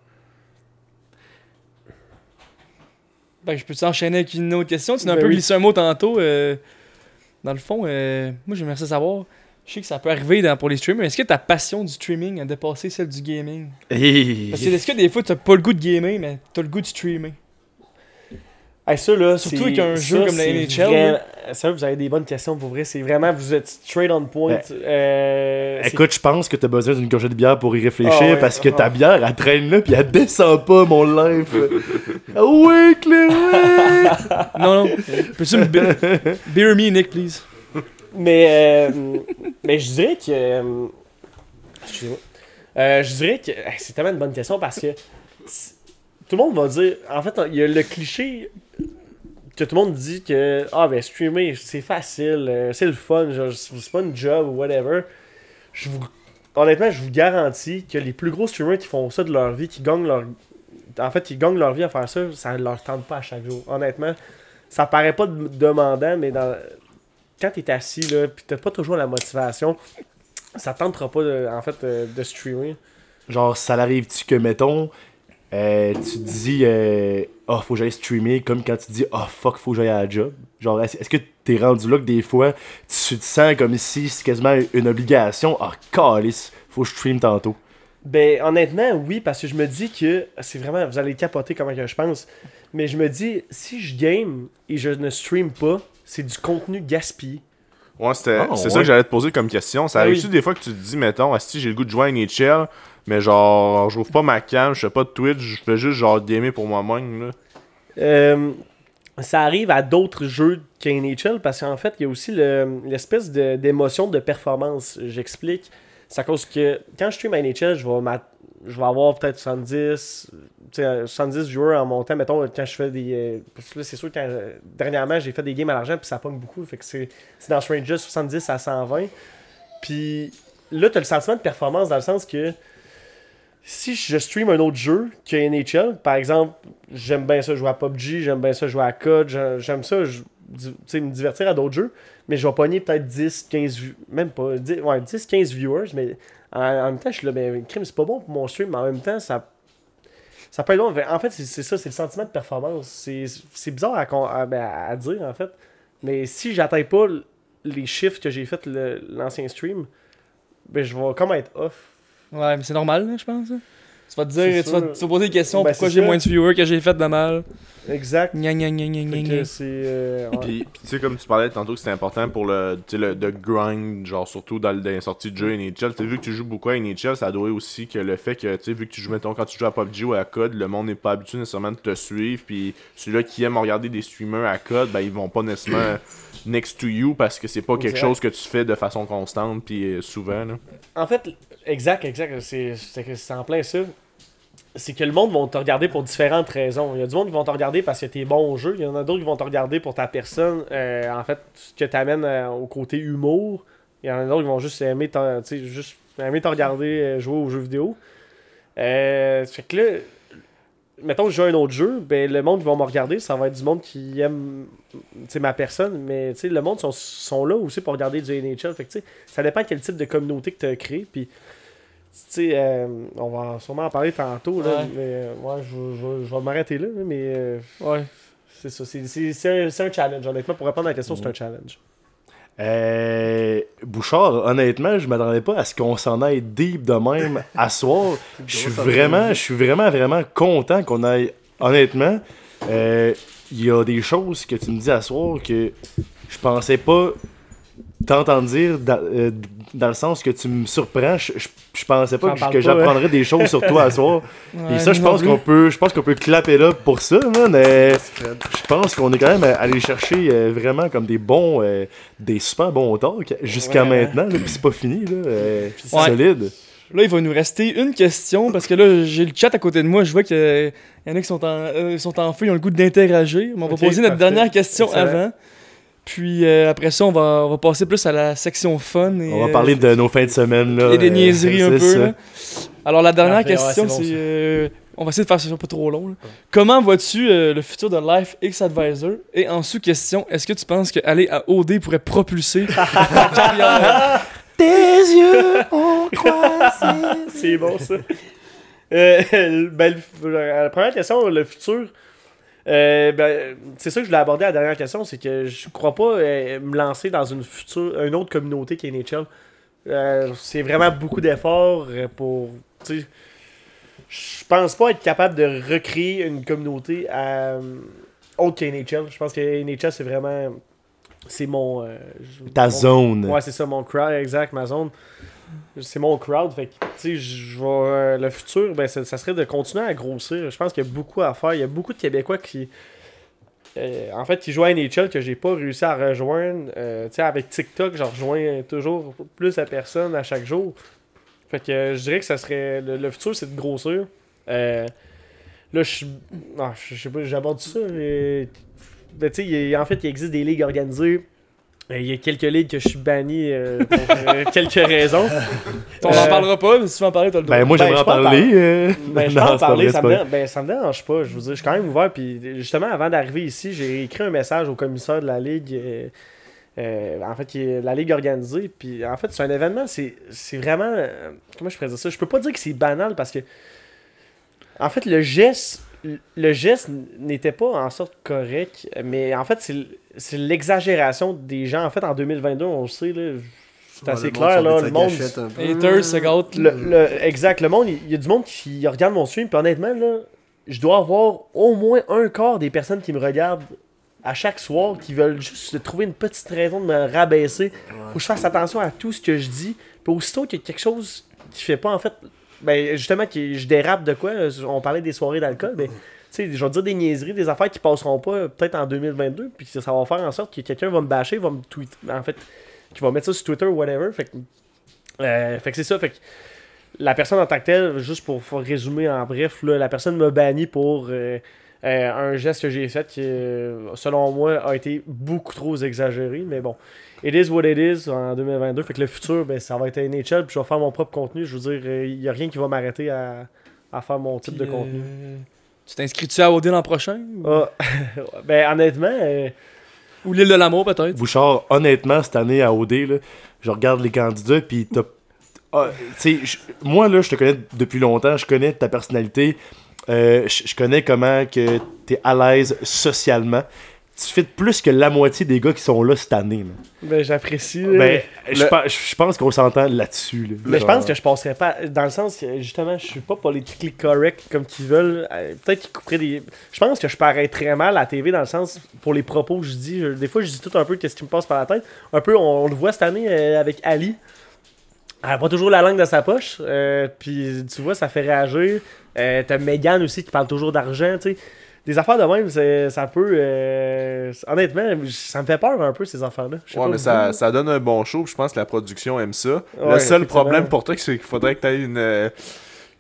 Ben, je peux t'enchaîner avec une autre question? Tu nous as un Ben peu oui. glissé un mot tantôt. euh, dans le fond, euh, moi, j'aimerais ça savoir. Je sais que ça peut arriver dans, pour les streamers. Est-ce que ta passion du streaming a dépassé celle du gaming? Hey. Parce que est-ce que des fois, t'as pas le goût de gamer, mais t'as le goût de streamer? Hey, ça, là, Surtout avec un jeu ça, comme la c'est NHL, vrai- Ça, vous avez des bonnes questions pour vrai. C'est vraiment, vous êtes straight on point. Ben, Euh, Écoute, je pense que t'as besoin d'une gorgée de bière pour y réfléchir Ah ouais, parce que ah. ta bière, elle traîne là puis elle descend pas, mon life. ah oui, Chloé! *laughs* Non, non. Peux-tu me. be- Beer me, Nick, please? Mais, euh, mais je dirais que. euh, excusez-moi. Euh, je dirais que. C'est tellement une bonne question parce que. Tout le monde va dire. En fait, il y a le cliché que tout le monde dit que. Ah, ben, streamer, c'est facile, euh, c'est le fun, c'est pas une job ou whatever. Je honnêtement, je vous garantis que les plus gros streamers qui font ça de leur vie, qui gagnent leur. En fait, qui gagnent leur vie à faire ça, ça leur tente pas à chaque jour. Honnêtement, ça paraît pas de- demandant, mais dans, quand t'es assis là, pis t'as pas toujours la motivation, ça te tentera pas de, en fait euh, de streamer. Genre, ça l'arrive-tu que, mettons, euh, tu dis euh, oh faut que j'aille streamer comme quand tu dis oh fuck faut que j'aille à la job. Genre est-ce que t'es rendu là que des fois tu te sens comme si c'est quasiment une obligation? Ah calice faut que je stream tantôt. Ben, honnêtement, oui, parce que je me dis que c'est vraiment, vous allez capoter comment que je pense, mais je me dis, si je game et je ne stream pas, c'est du contenu gaspillé. Ouais, c'était, Ah, c'est ouais. ça que j'allais te poser comme question. Ça Ah arrive-tu oui. des fois que tu te dis, mettons, si j'ai le goût de jouer à NHL, mais genre, je rouvre pas ma cam, je fais pas de Twitch, je fais juste genre gamer pour moi-même, là? Euh, ça arrive à d'autres jeux qu'NHL parce qu'en fait, il y a aussi le- l'espèce de- d'émotion de, performance. J'explique. C'est cause que quand je stream à NHL, je vais, avoir peut-être 70, tu sais, euh, 70 viewers en montant. Mettons, quand je fais des. euh, c'est sûr que quand, dernièrement, j'ai fait des games à l'argent puis ça pogne beaucoup. Fait que c'est dans ce range 70 à 120. Puis là, tu as le sentiment de performance dans le sens que si je stream un autre jeu que NHL, par exemple, j'aime bien ça jouer à PUBG, j'aime bien ça jouer à COD, j'ai- j'aime ça me divertir à d'autres jeux, mais je vais pogner peut-être 10, 15, vu- même pas, 10, ouais, 10, 15 viewers, mais en, même temps, je suis là, ben, crime, c'est pas bon pour mon stream, mais en même temps, ça, ça peut être bon. En fait, c'est ça, c'est le sentiment de performance. C'est bizarre ben, à dire, en fait, mais si j'atteins pas les chiffres que j'ai fait l'ancien stream, ben, je vais comme être off. Ouais, mais c'est normal, je pense. Tu vas te dire, tu vas te tu vas poser des questions Ben, pourquoi j'ai moins de viewers que j'ai fait de mal? Exact. Gna gna gna euh, ouais. Puis, puis tu sais, comme tu parlais tantôt que c'était important pour le, tu sais, le de grind, genre surtout dans, le- dans les sorties de jeu NHL. Tu sais, vu que tu joues beaucoup à NHL, ça doit aussi que le fait que, tu sais, vu que tu joues, mettons, quand tu joues à PUBG ou à COD, le monde n'est pas habitué nécessairement de te suivre. Puis celui-là qui aime regarder des streamers à COD, ben ils vont pas nécessairement *coughs* next to you parce que c'est pas quelque chose que tu fais de façon constante puis euh, souvent. Là. En fait, exact, exact. C'est en plein ça. C'est que le monde va te regarder pour différentes raisons. Il y a du monde qui vont te regarder parce que t'es bon au jeu. Il y en a d'autres qui vont te regarder pour ta personne. euh, en fait, ce que t'amènes euh, au côté humour. Il y en a d'autres qui vont juste aimer te, juste aimer te regarder euh, jouer aux jeux vidéo. Fait que là, mettons que je joue un autre jeu, ben le monde qui va me regarder, ça va être du monde qui aime ma personne, mais le monde sont, sont là aussi pour regarder du NHL. Fait que ça dépend quel type de communauté que tu as créé. Euh, on va sûrement en parler tantôt, là, Ouais. mais euh, ouais, je, vais- je je vais m'arrêter là, mais euh, Ouais. c'est ça. c'est- C'est c'est un, c'est un challenge, honnêtement. Pour répondre à la question, c'est un challenge. Euh, Bouchard, honnêtement, je m'attendais pas à ce qu'on s'en aille deep de même à soir. *laughs* Je suis vraiment, je suis vraiment, vraiment content qu'on aille. Honnêtement, euh, il y a des choses que tu me dis à soir que je pensais pas t'entendre dire dans, euh, dans le sens que tu me surprends. Je, je, je pensais pas que, j'apprendrais des choses sur toi à soir. *laughs* Ouais, Et ça, je pense qu'on peut, je pense qu'on peut clapper là pour ça, man. Euh, je pense qu'on est quand même allé chercher euh, vraiment comme des bons, euh, des super bons talks jusqu'à Ouais. maintenant. Là, puis c'est pas fini, là. euh, c'est Ouais. solide. Là, il va nous rester une question parce que là, j'ai le chat à côté de moi. Je vois qu'il y en a qui sont en, euh, sont en feu, ils ont le goût d'interagir. Mais on va poser notre parfait. dernière question Excellent. avant. Puis euh, après ça, on va, on va passer plus à la section fun. Et, On va euh, parler de nos fins de semaine. Là, et des euh, niaiseries un peu. là. Alors, la dernière ouais, question, c'est bon, euh, on va essayer de faire ça pas trop long. là. Comment vois-tu euh, le futur de Life X Advisor? Et en sous-question, est-ce que tu penses qu'aller à OD pourrait propulser *laughs* ta carrière? Tes yeux ont croisé. *laughs* c'est bon, ça. Euh, *laughs* ben, la première question, le futur. Euh, ben, c'est ça que je voulais aborder à la dernière question, c'est que je crois pas euh, me lancer dans une future, une autre communauté qui est NHL. Euh, c'est vraiment beaucoup d'efforts pour. Je pense pas être capable de recréer une communauté euh, autre qu'NHL. Je pense que NHL, c'est vraiment. C'est mon. Ta mon- zone. Ouais, c'est ça, mon crowd, exact, ma zone. C'est mon crowd, fait que, le futur, ben, ça, serait de continuer à grossir. Je pense qu'il y a beaucoup à faire. Il y a beaucoup de Québécois qui. euh, en fait, qui jouent à NHL que j'ai pas réussi à rejoindre. Euh, avec TikTok, je rejoins toujours plus de personnes à chaque jour. Fait que euh, je dirais que ça serait. Le, futur, c'est de grossir. Euh, là, je ah, sais pas, j'aborde ça. ben, en fait, il existe des ligues organisées. Euh, Il y a quelques ligues que je suis banni euh, pour euh, *laughs* quelques raisons. On en Euh, parlera pas, mais si tu veux en parler, t'as le droit. Ben, moi, Ben, j'aimerais je en parler. euh. Ben, je *laughs* Non, en parler, ça me, dérange, ben, ça me dérange pas. Je veux dire, je suis quand même ouvert. Puis justement, avant d'arriver ici, j'ai écrit un message au commissaire de la Ligue. euh, euh, en fait, qui est la Ligue organisée. Puis en fait, c'est un événement, c'est c'est vraiment. euh, comment je pourrais dire ça? Je peux pas dire que c'est banal parce que. En fait, le geste, le geste n'était pas en sorte correct, mais en fait, c'est l'exagération des gens. En fait, en 2022, on le sait, là, c'est assez clair, là, le monde... Haters se gâtent. Exact, le monde, il il y a du monde qui regarde mon stream, puis honnêtement, là, je dois avoir au moins un quart des personnes qui me regardent à chaque soir qui veulent juste trouver une petite raison de me rabaisser. Faut que je fasse attention à tout ce que je dis. Puis aussitôt qu'il y a quelque chose qui fait pas, en fait, ben justement, que je dérape de quoi, on parlait des soirées d'alcool, mais tu sais, je vais dire des niaiseries, des affaires qui passeront pas euh, peut-être en 2022, puis ça va faire en sorte que quelqu'un va me bâcher, va me tweeter, en fait, qui va mettre ça sur Twitter whatever. Fait que, euh, fait que c'est ça, fait que la personne en tant que telle, juste pour, résumer en bref, là, la personne m'a banni pour euh, un geste que j'ai fait qui, selon moi, a été beaucoup trop exagéré. Mais bon, it is what it is en 2022. Fait que le futur, ben, ça va être NHL, puis je vais faire mon propre contenu. Je veux dire, il n'y a rien qui va m'arrêter à, à faire mon type de contenu. euh, Tu t'inscris-tu à OD l'an prochain ou- Ah, *laughs* ben, honnêtement, euh, Ou l'île de l'amour, peut-être Bouchard, honnêtement, cette année à OD, là, je regarde les candidats, puis t'as. Ah, tu moi, là, je te connais depuis longtemps, je connais ta personnalité, euh, je je connais comment que t'es à l'aise socialement. Tu fais plus que la moitié des gars qui sont là cette année. là. ben, j'apprécie. Ben, je le- je pense qu'on s'entend là-dessus. là. Mais je pense que je passerais pas. Dans le sens que justement, je suis pas politically correct comme qu'ils veulent. Euh, Peut-être qu'ils couperaient des. Je pense que je parais très mal à la TV dans le sens pour les propos que je dis. Je- des fois, je dis tout un peu qu'est-ce qui me passe par la tête. Un peu, on, on le voit cette année euh, avec Ali. Elle a pas toujours la langue dans sa poche. euh, Puis tu vois, ça fait réagir. Euh, T'as Megan aussi qui parle toujours d'argent, tu sais. Des affaires de même, c'est- ça peut. euh, honnêtement, ça me fait peur un peu ces affaires-là. Ouais, pas mais ça, ça donne un bon show, je pense que la production aime ça. Ouais, le seul problème pour toi, c'est qu'il faudrait que tu aies une. euh,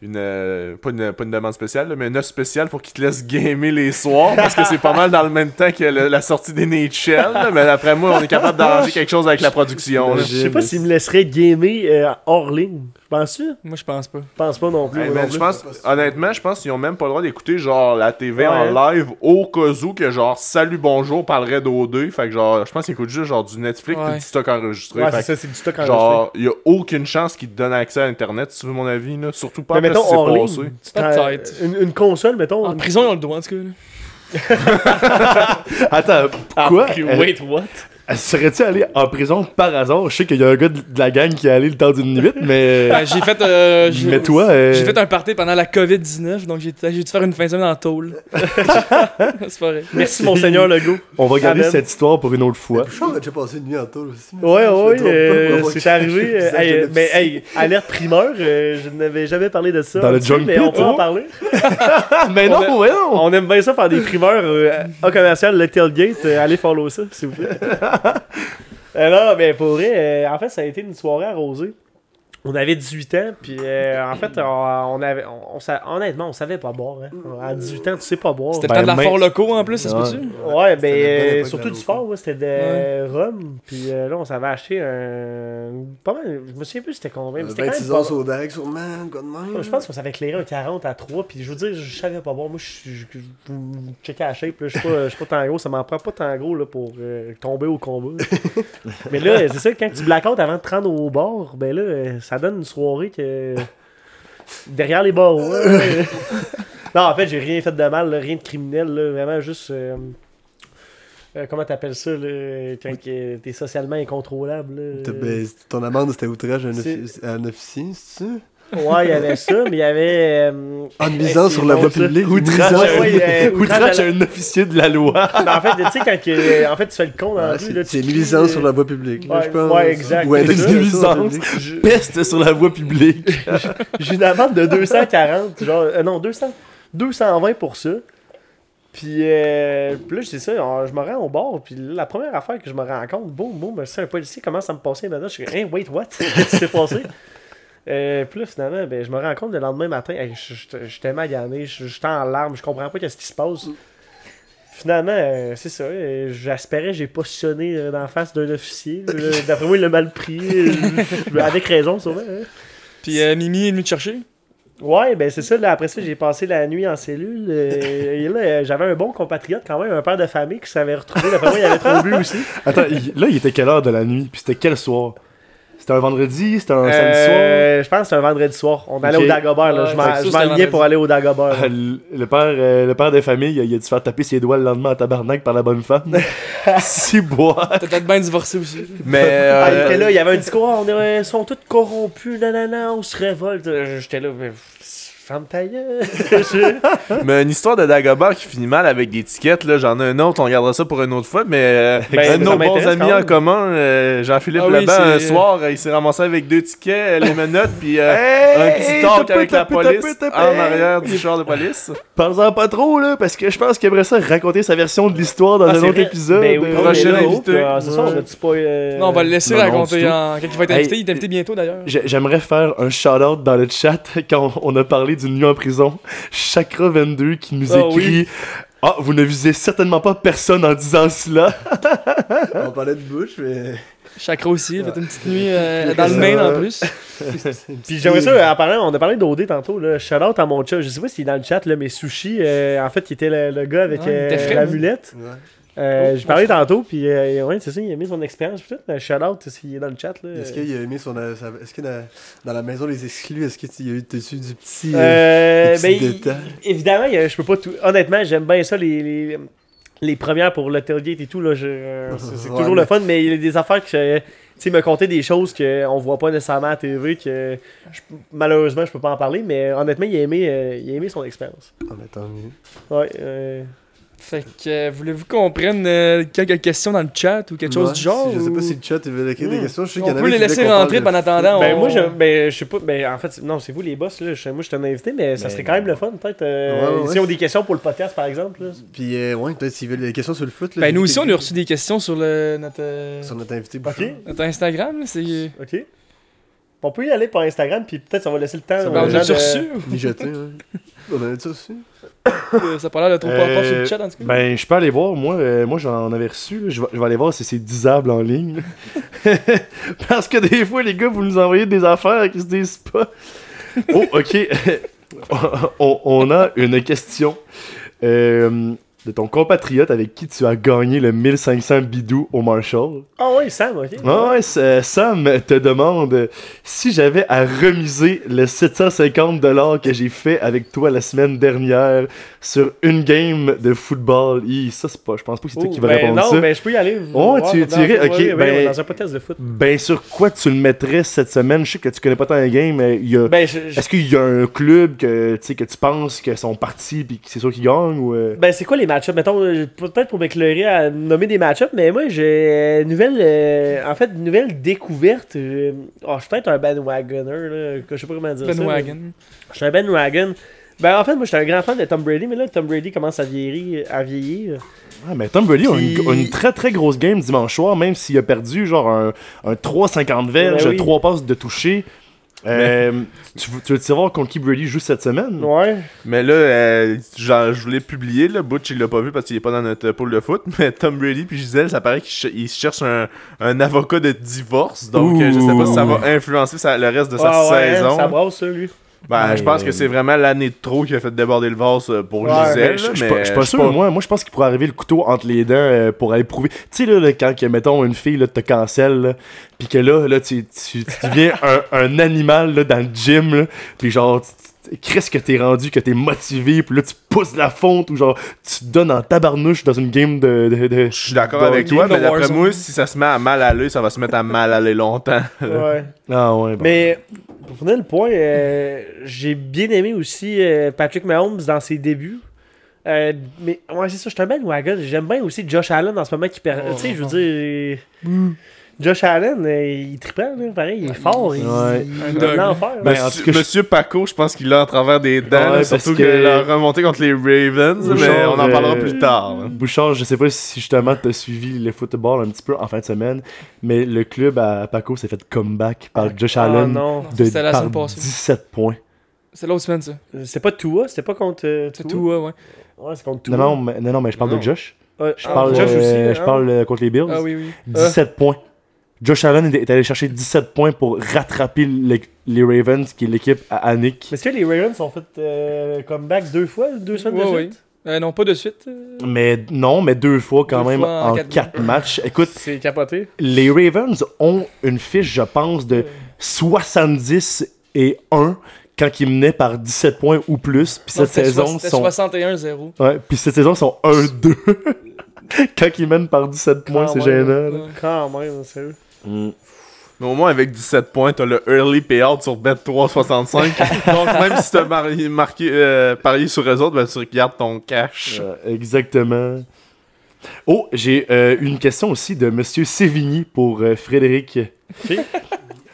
Une, euh, pas, une, pas une demande spéciale, là, mais une offre spéciale pour qu'ils te laissent gamer les soirs, parce que c'est pas mal dans le même temps que le- la sortie des NHL. là, mais après moi, on est capable d'arranger *laughs* quelque chose avec la production. Je sais pas s'ils me laisseraient gamer euh, hors ligne. Penses-tu? Moi, je pense pas. Je pense pas non plus. Hey, moi man, non je plus. pense, honnêtement, je pense qu'ils ont même pas le droit d'écouter genre la TV Ouais. en live au cas où que genre Salut Bonjour parlerait d'O2. Fait que genre, je pense qu'ils écoutent juste genre du Netflix Ouais. et du stock enregistré. Ouais, c'est ça, c'est du stock enregistré. genre, il y a aucune chance qu'ils te donnent accès à Internet, si tu veux mon avis. Là. Surtout pas Mais après mettons ce qui s'est passé. Une, une console, mettons. En une- prison, ils ont le droit, en tout cas. *laughs* Attends, quoi? *laughs* wait, what? Serais-tu allé en prison par hasard? Je sais qu'il y a un gars de la gang qui est allé le temps d'une nuit, mais. *laughs* Ben, j'ai fait. euh, *laughs* j'ai- mais toi. euh, J'ai fait un party pendant la COVID-19, donc j'ai j'ai dû faire une fin de semaine en tôle. *laughs* c'est pas vrai. Merci, Monseigneur Legault. On va garder Amen. cette histoire pour une autre fois. Bouchard a déjà passé une nuit en tôle aussi. Ouais, ouais, euh, c'est arrivé. euh, hey, mais hey, alerte primeur, euh, je n'avais jamais parlé de ça. Dans le en junk Mais on peut en oh. parler. Mais On non, ouais, non! On aime bien ça faire des primeurs euh, à commercial, le tailgate. euh, allez follow ça, s'il vous plaît. *laughs* Non, mais pour vrai, euh, en fait, ça a été une soirée arrosée. On avait 18 ans, puis euh, en fait, on, on avait, on, on honnêtement, on savait pas boire. Hein. À 18 ans, tu sais pas boire. C'était Ben, peut-être de la mais- fort locaux en plus, ça se Ouais. peut-tu? Ouais, ben, euh, surtout du fort, ouais, c'était de Ouais. rhum. Puis euh, là, on s'avait acheté un. Pas mal, je me souviens plus c'était combien. C'était quand 26 même ans au DAG, sûrement, quoi de même. Je pense qu'on s'avait éclairé un 40 à 3. Puis je veux dire, je savais pas bon. Moi, je je- je- la shape. là, Je suis pas, je suis pas tant gros. Ça m'en prend pas tant gros là, pour euh, tomber au combat. là. *laughs* mais là, c'est ça, quand tu blackout avant de te rendre au bord, ben là, euh, ça donne une soirée que. Derrière les barreaux. là, *laughs* non, en fait, j'ai rien fait de mal, là, rien de criminel. Là, vraiment juste. euh, euh, comment t'appelles ça, là, quand t'es socialement incontrôlable? ben, ton amende, c'était outrage à un officier, c'est ça? Ouais, il y avait ça, mais il y avait. euh, En hey, misant sur la voie publique. Outrage, Ouais, ouais, euh, outrage Outrage à un officier de la loi. Mais *laughs* en fait, tu sais, quand que, en fait, tu fais le con dans la rue, c'est nuisance cries, sur la voie publique, là, Ouais, je pense. ouais, exact. Ou C'est intoxication en nuisance. Je- Peste sur la voie publique. *laughs* J'ai une amende de 240, genre, euh, non, 200, 220 pour ça. Puis, euh, puis là, c'est ça, on- je me rends au bar, puis là, la première affaire que je me rends compte, boum, boum, c'est un policier commence à me passer maintenant. Je suis comme, hey, wait, what? *laughs* Qu'est-ce qui s'est passé? Euh, puis là, finalement, ben, je me rends compte le lendemain matin, hey, je- j'étais magané, je- j'étais en larmes, je comprends pas qu'est-ce qui se passe. Finalement, euh, c'est ça. euh, J'espérais, j'ai positionné euh, dans la face d'un officier. Euh, D'après moi, il l'a mal pris. euh, *laughs* avec raison, sûrement. hein. Puis euh, Mimi est venue te chercher? Ouais, ben c'est ça. Là, après ça, j'ai passé la nuit en cellule. euh, et là, euh, j'avais un bon compatriote, quand même, un père de famille qui s'avait retrouvé. D'après moi, il avait trop bu aussi. Attends, il- là, il était quelle heure de la nuit? Puis c'était quel soir? C'était un vendredi, c'était un samedi soir? Euh, Je pense que c'était un vendredi soir. On allait au Dagobert. Là. Ouais, je ça, je pour aller au Dagobert. Ah, le père, euh, le père de famille, il a dû faire taper ses doigts le lendemain à tabarnak par la bonne femme. *laughs* si bois. T'as peut-être bien divorcé aussi. Mais. Ah, il euh, était là, il y avait un discours, on est, ils sont tous corrompus, nanana, on se révolte. Euh, J'étais là, mais ferme ta. *laughs* Mais une histoire de Dagobah qui finit mal avec des tickets, là, j'en ai un autre, on regardera ça pour une autre fois, mais euh, Ben, un de nos bons amis en commun, euh, Jean-Philippe Ah oui, un soir, euh, il s'est ramassé avec deux tickets, les *laughs* menottes, puis euh, Hey, un petit talk avec la police en arrière du char de police. Parle-en pas trop, là, parce que je pense qu'il aimerait ça raconter sa version de l'histoire dans Ah, un autre vrai. épisode. Ben oui, Prochain là, invité. C'est ça, on euh, Non, on va le laisser non, raconter en... quand il va être invité. Il est invité bientôt d'ailleurs. J'ai- J'aimerais faire un shout-out dans le chat *laughs* quand on a parlé d'une nuit en prison. Chakra22 qui nous Ah écrit Ah, vous ne visez certainement pas personne en disant cela. On parlait de bouche, mais. *laughs* Chakra aussi, il a fait une petite nuit euh, dans le Maine en plus. *laughs* Puis j'aimerais ça, en parlant, on a parlé d'OD tantôt, là. Shout out à mon chat. Je sais pas s'il est dans le chat, là, mais Sushi, euh, en fait, il était le, le gars avec Ouais, il était euh, frais, la lui. mulette. Ouais. Euh, Oh, J'ai parlé tantôt, puis euh, ouais, c'est ça, il a mis son expérience. Peut-être, mais shout out s'il est dans le chat. Est-ce qu'il a aimé son. euh, Est-ce que dans, dans la maison les exclus, est-ce qu'il y a eu dessus du petit. euh, Euh, des ben, il- détails. évidemment, je peux pas tout. Honnêtement, j'aime bien ça, les, les, les premières pour le tailgate et tout. là, C'est *laughs* Ouais, toujours mais- le fun, mais il y a des affaires que. je- Tu sais, me compter des choses qu'on voit pas nécessairement à TV, que je- malheureusement, je peux pas en parler, mais honnêtement, il a aimé, il a aimé son expérience. Ah, mais tant mieux. Ouais, Fait que, euh, voulez-vous qu'on prenne euh, quelques questions dans le chat ou quelque chose Ouais, du genre si- Je sais pas si le chat veut écrire des Hmm. questions. Je sais qu'il y On en peut les laisser rentrer pendant attendant. Ben, on- moi, je, ben, je sais pas. Ben, en fait, non, c'est vous les boss. Là. Je, moi, je suis un invité, mais ça Ben, serait quand même le fun, peut-être. euh, Ouais, ouais, Si ouais. on a des questions pour le podcast, par exemple. là. Puis, euh, ouais, peut-être s'ils veulent des questions sur le foot. Là, Ben, nous aussi, on a reçu des questions sur le, notre, euh, Sur notre invité Ok. Bouchard. notre Instagram. là, C'est... Ok. On peut y aller par Instagram, puis peut-être ça va laisser le temps. Ça aux gens de- reçu? Mijoté, ouais. On avait ça aussi. *coughs* Euh, ça l'air de trop Euh, pas sur le chat en tout cas. Ben, je peux aller voir. Moi, euh, moi j'en avais reçu. Je vais, je vais aller voir si c'est disable en ligne. *laughs* Parce que des fois, les gars, vous nous envoyez des affaires qui se disent pas. Oh, ok. *laughs* on, on a une question. Euh, de ton compatriote avec qui tu as gagné le 1500 bidou au Marshall. Ah oui, Sam, ok. Ah ouais, c'est- Sam te demande si j'avais à remiser le 750$ que j'ai fait avec toi la semaine dernière sur une game de football. Hi, ça, c'est pas, je pense pas que c'est toi Oh, qui va ben répondre non, ça. ben je peux y aller. Oh, voir tu- tu irais? Ok, ben- Dans un podcast de foot. Ben, sur quoi tu le mettrais cette semaine? Je sais que tu connais pas tant la game, mais il y a... Ben, Est-ce qu'il y a un club que, que tu penses que sont partis puis que c'est sûr qu'ils gagnent ou... euh? Ben, c'est quoi les Mettons, euh, peut-être pour m'éclairer à nommer des match-ups, mais moi, j'ai euh, une nouvelle. euh, en fait, une nouvelle découverte. euh, oh, je suis peut-être un bandwagoner, là. que Je sais pas comment dire ça. Ben mais- Wagon. Je suis un bandwagon. Ben, en fait, moi, j'étais un grand fan de Tom Brady, mais là, Tom Brady commence à vieillir. À vieillir. Ah, mais Tom Brady a une, a une très très grosse game dimanche soir, même s'il a perdu genre un, un 3,50 verges, Ben oui. 3 passes de toucher. Euh, tu, veux- tu veux savoir contre qui Brady joue cette semaine? Ouais. Mais là, euh, genre, je voulais publier, là, Butch il l'a pas vu parce qu'il est pas dans notre pôle de foot, *laughs* mais Tom Brady puis Gisèle, ça paraît qu'il ch- il cherche un, un avocat de divorce, donc euh, je sais pas si ça va influencer sa- le reste de sa Ah ouais, saison. Ça brasse, lui. Ben, je pense que c'est vraiment l'année de trop qui a fait déborder le vase euh, pour Ouais, Gisèle, je suis mais pas, je suis pas je sûr, moi, moi je pense qu'il pourrait arriver le couteau entre les dents euh, pour aller prouver. Tu sais, là, quand, que, mettons, une fille là, te cancelle, pis que là, là tu, tu, tu deviens *laughs* un, un animal là, dans le gym, pis genre, qu'est-ce que t'es rendu, que t'es motivé, pis là, tu pousses la fonte, ou genre, tu te donnes en tabarnouche dans une game de. de, de- Je suis d'accord avec toi, mais d'après moi, si ça se met à mal aller, ça va se mettre à mal aller longtemps. Ouais. Ah ouais, bon. Mais pour finir le point, euh, j'ai bien aimé aussi euh, Patrick Mahomes dans ses débuts. Euh, mais ouais, c'est ça, je suis un bandwagon. J'aime bien aussi Josh Allen en ce moment qui perd. Oh, tu sais, je veux dire. Josh Allen, euh, il trippant, là, pareil, il est fort. Il, Ouais. il Un. Ben, Monsieur, je- Monsieur Paco, je pense qu'il l'a en travers des dents, Ouais, là, parce surtout que- qu'il a remonté contre les Ravens, mais on en parlera euh, plus tard. là. Bouchard, je sais pas si justement t'as suivi le football un petit peu en fin de semaine, mais le club à Paco s'est fait comeback par Josh Ah, Allen non. de, C'était la par semaine passée. 17 points. C'est l'autre semaine, ça. C'était pas Tua, c'était pas contre euh, C'est Tua? tout, ouais, ouais. C'est contre Tua. Non, non, mais, non, non, mais je parle Non. de Josh. Ouais, Je ah, parle, Josh euh, aussi. je hein. parle euh, contre les Bills. Ah oui, oui. 17 points. Josh Allen est allé chercher 17 points pour rattraper le- les Ravens, qui est l'équipe à Annick. Est-ce que les Ravens ont fait euh, comeback deux fois, deux semaines Ouais, de suite Euh, non, pas de suite. euh. Mais non, mais deux fois quand Deux même fois en en quatre quatre matchs. Écoute, C'est capoté. les Ravens ont une fiche, je pense, de 70 et 1 quand ils menaient par 17 points ou plus. Puis cette c'était saison, sont... 61-0. Ouais, puis cette saison, ils sont 1-2. *laughs* quand ils mènent par 17 points, c'est gênant. là. Quand même, sérieux. Mm. Mais au moins, avec 17 points, t'as le early payout sur Bet365. *laughs* Donc, même si t'as marqué, marqué, euh, parié sur eux autres, ben, tu regardes ton cash. Euh, exactement. Oh, j'ai euh, une question aussi de Monsieur Sévigny pour euh, Frédéric. Ok.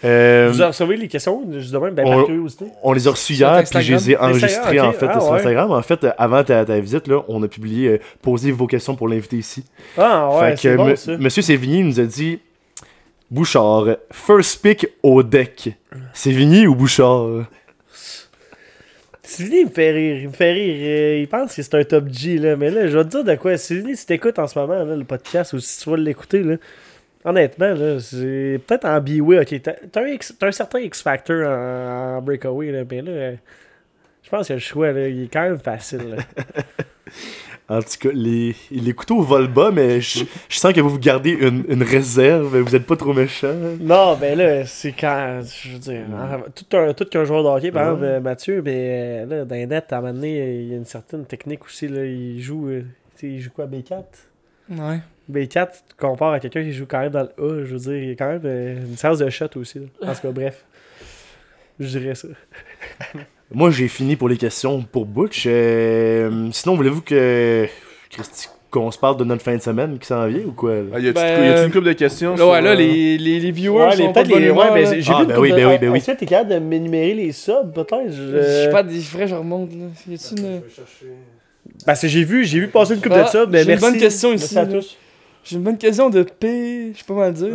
Euh, Vous avez recevez les questions, juste demain, ben, on- par curiosité? on les a reçus Sur hier, puis je les ai Instagram? enregistrés en fait Ah, sur ouais. Instagram. En fait, avant ta, ta visite, là, on a publié euh, Posez vos questions pour l'inviter ici. Ah ouais, Fait que, bon ça. Monsieur Sévigny nous a dit Bouchard, first pick au deck. Sévigny ou Bouchard? Sylvie, il me fait rire. Il me fait rire. euh, il pense que c'est un top G, là. Mais là, je vais te dire de quoi. Sylvie, si t'écoutes en ce moment, là, le podcast, ou si tu vas l'écouter, là. Honnêtement, là, c'est peut-être en B-Way, ok. T'as un, X- un certain X-Factor en, en breakaway, là. Mais là, je pense que le choix, là, il est quand même facile, là. *laughs* En tout cas, les, les couteaux volent bas, mais je, je sens que vous vous gardez une, une réserve. Vous êtes pas trop méchant. Non, ben là, c'est quand. Je veux dire, hein, tout, un, tout qu'un joueur de hockey, par exemple, euh, Mathieu, ben euh, là, dans les nets, à un moment donné, il y a une certaine technique aussi. Là, il joue. euh, tu sais, il joue quoi, B4 Ouais. B4, tu compares à quelqu'un qui joue quand même dans le A, je veux dire, il y a quand même une séance de shot aussi. Là. En tout cas, bref. Je dirais ça. *laughs* Moi, j'ai fini pour les questions pour Butch. Euh, sinon, voulez-vous que. Christy, qu'on se parle de notre fin de semaine qui s'en vient ou quoi? Là? Ah, y a-tu Ben, y a-tu une couple de questions? Là, sur, ouais, là, euh, les, les, les viewers Ouais, sont pas de les. Ouais, mais j'ai Ah, vu ben oui, de- ben oui, ben oui. Est-ce que t'es capable de m'énumérer les subs, peut-être? Je- Je sais pas, des vrais, je remonte, là. Y a-tu une... Parce que j'ai vu, j'ai vu passer une couple Ah, de subs, mais j'ai une merci. bonne question Merci ici, à là. tous. J'ai une bonne question de P... Je sais pas mal dire.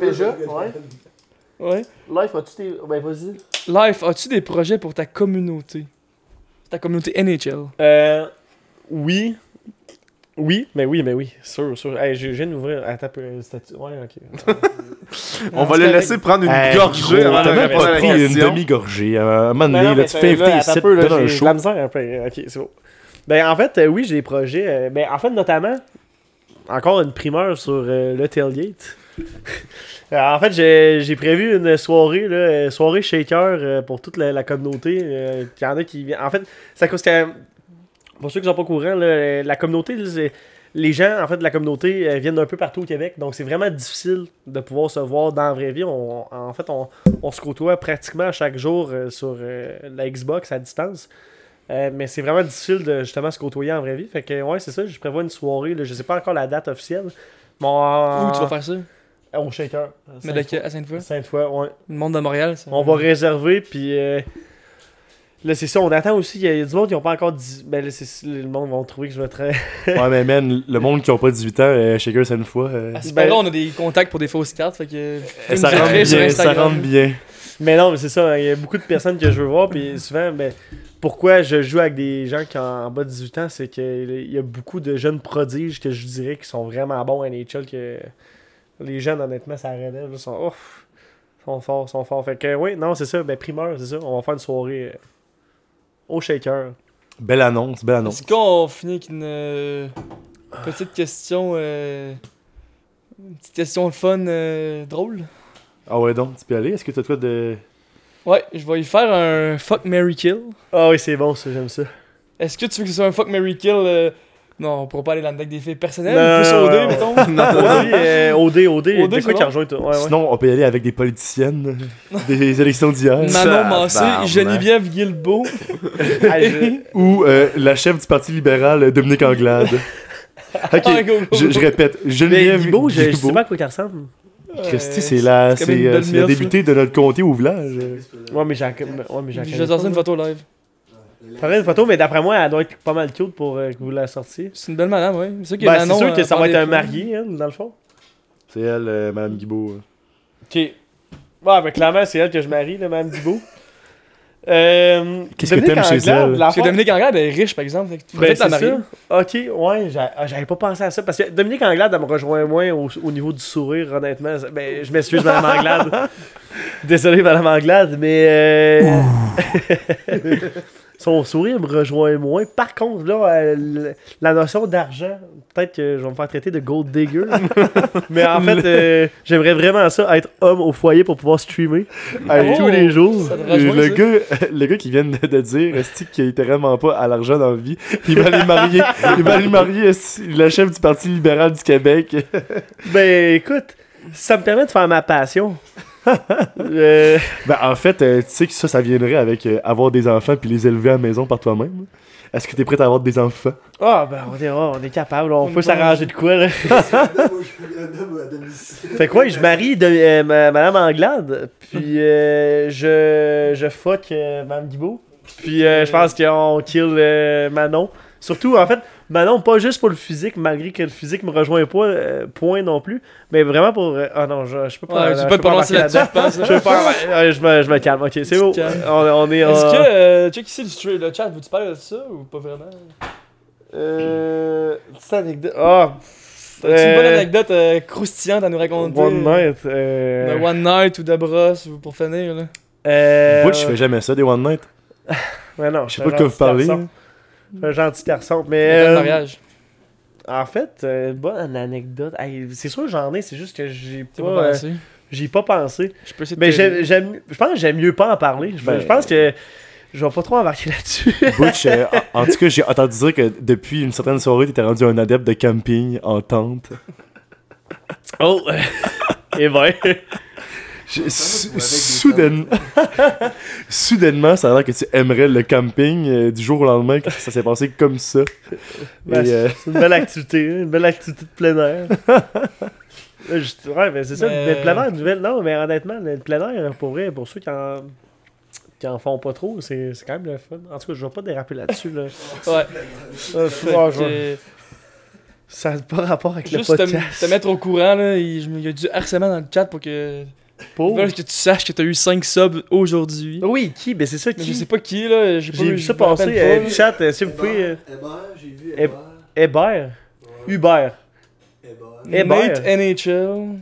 Déjà, ouais. Ouais. Life, as-tu tes. Ben, vas-y. Life, as-tu des projets pour ta communauté? Ta communauté NHL. Euh. Oui. Oui, mais oui, mais oui, sûr, sûr. Hey, je je viens d'ouvrir. Attends, un peu, euh, statut. Ouais, ok. *laughs* On va le laisser prendre une Hey, gorgée gros, avant de t'as même répondre à pas la pris une question. demi-gorgée. À un moment Ben donné, non, là, mais tu fais là, inviter attends ici, un peu, là, donne un j'ai show. de la misère un peu. Ok, c'est bon. Ben, en fait, euh, oui, j'ai des projets. euh, ben, en fait, notamment, encore une primeur sur euh, le tailgate. Euh, en fait, j'ai prévu une soirée, là, euh, soirée shaker euh, pour toute la, la communauté. Il y en a qui viennent. En fait, ça cause que. Pour ceux qui sont pas au courant, là, la communauté, les gens en fait de la communauté viennent d'un peu partout au Québec, donc c'est vraiment difficile de pouvoir se voir dans la vraie vie. On- en fait, on, on se côtoie pratiquement chaque jour sur la Xbox à distance. Euh, mais c'est vraiment difficile de justement se côtoyer en vraie vie. Fait que ouais, c'est ça, je prévois une soirée. Là, je sais pas encore la date officielle. Où tu vas faire ça? Au Shaker. Mais de à Sainte-Foy? Sainte-Foy, ouais. Le monde de Montréal, ça. On va réserver, puis euh, là, c'est ça. On attend aussi. Il y, a- il y a du monde qui n'ont pas encore dit. Ben là, c'est le monde va trouver que je vais très. *laughs* Ouais, mais man, le monde qui n'a pas 18 ans, euh, shaker, c'est une fois. euh, À ce Ben- là on a des contacts pour des fausses cartes, fait que. Ça rentre bien, ça rentre bien. Mais non, mais c'est ça. Il y a beaucoup de personnes que je veux voir, puis souvent, ben, pourquoi je joue avec des gens qui ont en bas de 18 ans, c'est qu'il y a beaucoup de jeunes prodiges que je dirais qui sont vraiment bons à NHL. Que les jeunes, honnêtement, ça relève. là, sont, ouf, sont forts, sont forts. Fait que, oui, non, c'est ça. Ben, primeur, c'est ça. On va faire une soirée euh, au shaker. Belle annonce, belle annonce. Est-ce qu'on finit avec une euh, petite question. euh, une petite question de fun euh, drôle? Ah ouais, donc, tu peux aller. Est-ce que t'as toi de. Ouais, je vais y faire un fuck Mary Kill. Ah oui, c'est bon, ça, j'aime ça. Est-ce que tu veux que ce soit un fuck Mary Kill euh, Non, on pourra pas aller le deck des filles personnelles, Non, plus OD, mettons. OD, *laughs* euh, OD, OD, quoi qui rejoint toi? Ouais, ouais. Sinon, on peut y aller avec des politiciennes *laughs* des élections d'hier. Manon Massé, Tabarnak. Geneviève Guilbeault. *laughs* Je- Ou euh, la chef du Parti libéral, euh, Dominique Anglade. Ok, Ah, go, go, je, go. je répète, Geneviève je je sais Guilbeault. pas à quoi ressemble. Christy, Euh, c'est la, c'est euh, la milf, débutée de notre comté au village. Ouais, mais j'ai ouais, mais j'ai Je vais sortir une photo live. Faudrait une photo, mais d'après moi, elle doit être pas mal cute pour euh, que vous la sortiez. C'est une belle madame, ouais. C'est sûr que Ben, c'est Manon, sûr que euh, ça va parle être un marié, elle, dans le fond. C'est elle, euh, Madame Guibault. Ok. Ouais, mais clairement, c'est elle que je marie, là, Mme. Euh, Qu'est-ce que Dominique t'aimes chez Anglade, elle? la Parce que fois- Dominique Anglade est riche, par exemple. Fait que tu Ben, pourrais peut-être la c'est marier. ça. Ok, ouais, j'a- ah, j'avais pas pensé à ça. Parce que Dominique Anglade, elle me rejoint moins au, au niveau du sourire, honnêtement. Ben, je m'excuse, Mme Anglade. *laughs* Désolé, Mme Anglade, mais. euh, *laughs* son sourire me rejoint moins. Par contre, là, euh, la notion d'argent, peut-être que je vais me faire traiter de gold digger. *laughs* mais en fait, euh, j'aimerais vraiment ça, être homme au foyer pour pouvoir streamer Hey, tous les jours. Euh, rejoint, le, gars, *laughs* le gars qui vient de, de dire esti, qu'il était vraiment pas à l'argent dans la vie, il va aller marier, il va aller marier le chef du Parti libéral du Québec. Ben écoute, ça me permet de faire ma passion. Euh, Ben, en fait, euh, tu sais que ça, ça viendrait avec euh, avoir des enfants puis les élever à la maison par toi-même. Est-ce que t'es prêt à avoir des enfants? Ah, ben on est, oh, on est capable, on On peut s'arranger de quoi, là. *laughs* Un homme à domicile. Fait quoi, je marie de, euh, ma- Madame Anglade, puis euh, je, je fuck euh, Mme Guibault, puis euh, je pense qu'on kill euh, Manon. Surtout, en fait, Manon, pas juste pour le physique, malgré que le physique me rejoint pas, euh, point non plus, mais vraiment pour... euh, Ah non, je, je peux pas... Ouais, je pas peux te prononcer embarquer là-dessus, je pense. Je peux pas... ouais, je, me, je me calme, ok, c'est beau. On, on est... Est-ce euh, que, euh, check ici le, le chat, veux-tu parler de ça ou pas vraiment? Euh... Petite anecdote... Ah... As-tu une bonne euh, anecdote euh, croustillante à nous raconter? One night. Euh... De One Night ou de brosse ou pour finir, là? euh, Butch, je fais jamais ça, des one night. *laughs* Ouais, non, Je sais pas de quoi vous parlez. Un gentil garçon. Mais. Euh... euh, mariage. en fait, euh, bonne anecdote. Hey, c'est sûr, j'en ai, c'est juste que j'ai pas, pas euh, pensé? j'y ai pas pensé. Je peux essayer de Mais j'aime, je pense que j'aime mieux pas en parler. Je, Ben- je pense que je vais pas trop embarquer là-dessus. *laughs* Butch, euh, en, en tout cas, j'ai entendu dire que depuis une certaine soirée, t'étais rendu un adepte de camping en tente. oh! *laughs* Et ben. Soudainement, *laughs* soudainement, ça a l'air que tu aimerais le camping euh, du jour au lendemain, que ça s'est passé comme ça. *laughs* Ben, euh, C'est une belle activité, hein, une belle activité de plein air. Je- *laughs* ouais, mais c'est ça, Mais- le plein air, une nouvelle. Non, mais honnêtement, le plein air, pour vrai, pour ceux qui en, qui en font pas trop, c'est c'est quand même le fun. En tout cas, je vais pas déraper là-dessus. Là. Ouais. Euh, que, Ça n'a pas rapport avec Juste le podcast. te mettre au courant, là. Il y a du harcèlement dans le chat pour que. Pour- Ils veulent que tu saches que t'as eu 5 subs aujourd'hui. Oui, qui? Ben c'est ça, Mais qui? je sais pas qui, là. J'ai pas vu ça passer. pas, euh, chat, euh, si vous pouvez. euh, Hébert, j'ai vu Hébert. Hébert. Hébert. Hébert. Nate NHL.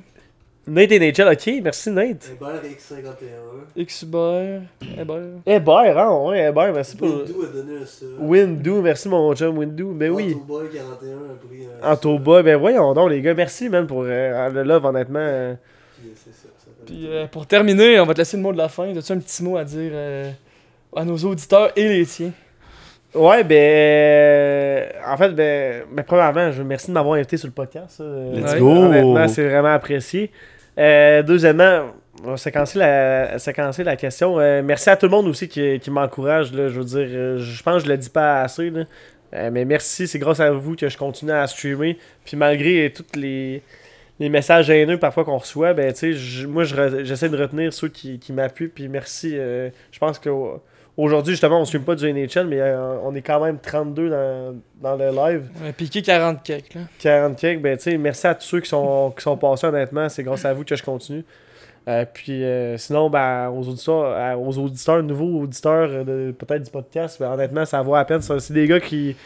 Nate NHL, ok, merci Nate. Hébert X51. Xubert. Hébert. Hébert, hein, ouais, Hébert, merci pour. Windou a donné un sub. Windou, merci mon chum, Windou. Ben oui. Antoboy 41 a pris un Antoba, ben voyons donc les gars, merci man pour euh, le love honnêtement. euh. Puis, euh, pour terminer, on va te laisser le mot de la fin. As-tu un petit mot à dire euh, à nos auditeurs et les tiens? Ouais, ben euh, en fait, ben, ben premièrement, je remercie de m'avoir invité sur le podcast. Euh, Let's go! Honnêtement, c'est vraiment apprécié. Euh, deuxièmement, on va séquencer la, séquencer la question. Euh, merci à tout le monde aussi qui, qui m'encourage. Je veux dire, je pense que je le dis pas assez. là. Euh, mais merci, c'est grâce à vous que je continue à streamer. Puis malgré tous les, les messages haineux parfois qu'on reçoit, ben je- moi je re- j'essaie de retenir ceux qui, qui m'appuient. Puis merci. euh, je pense que aujourd'hui justement, on ne stream pas du NHL, mais euh, on est quand même 32 dans, dans le live. Un piqué 40 cakes, là? 40 cakes, ben merci à tous ceux qui sont, qui sont passés honnêtement, c'est grâce à vous que je continue. Euh, puis sinon, ben, aux auditeurs, aux auditeurs, nouveaux auditeurs de peut-être du podcast, ben, honnêtement, ça vaut à peine. C'est des gars qui,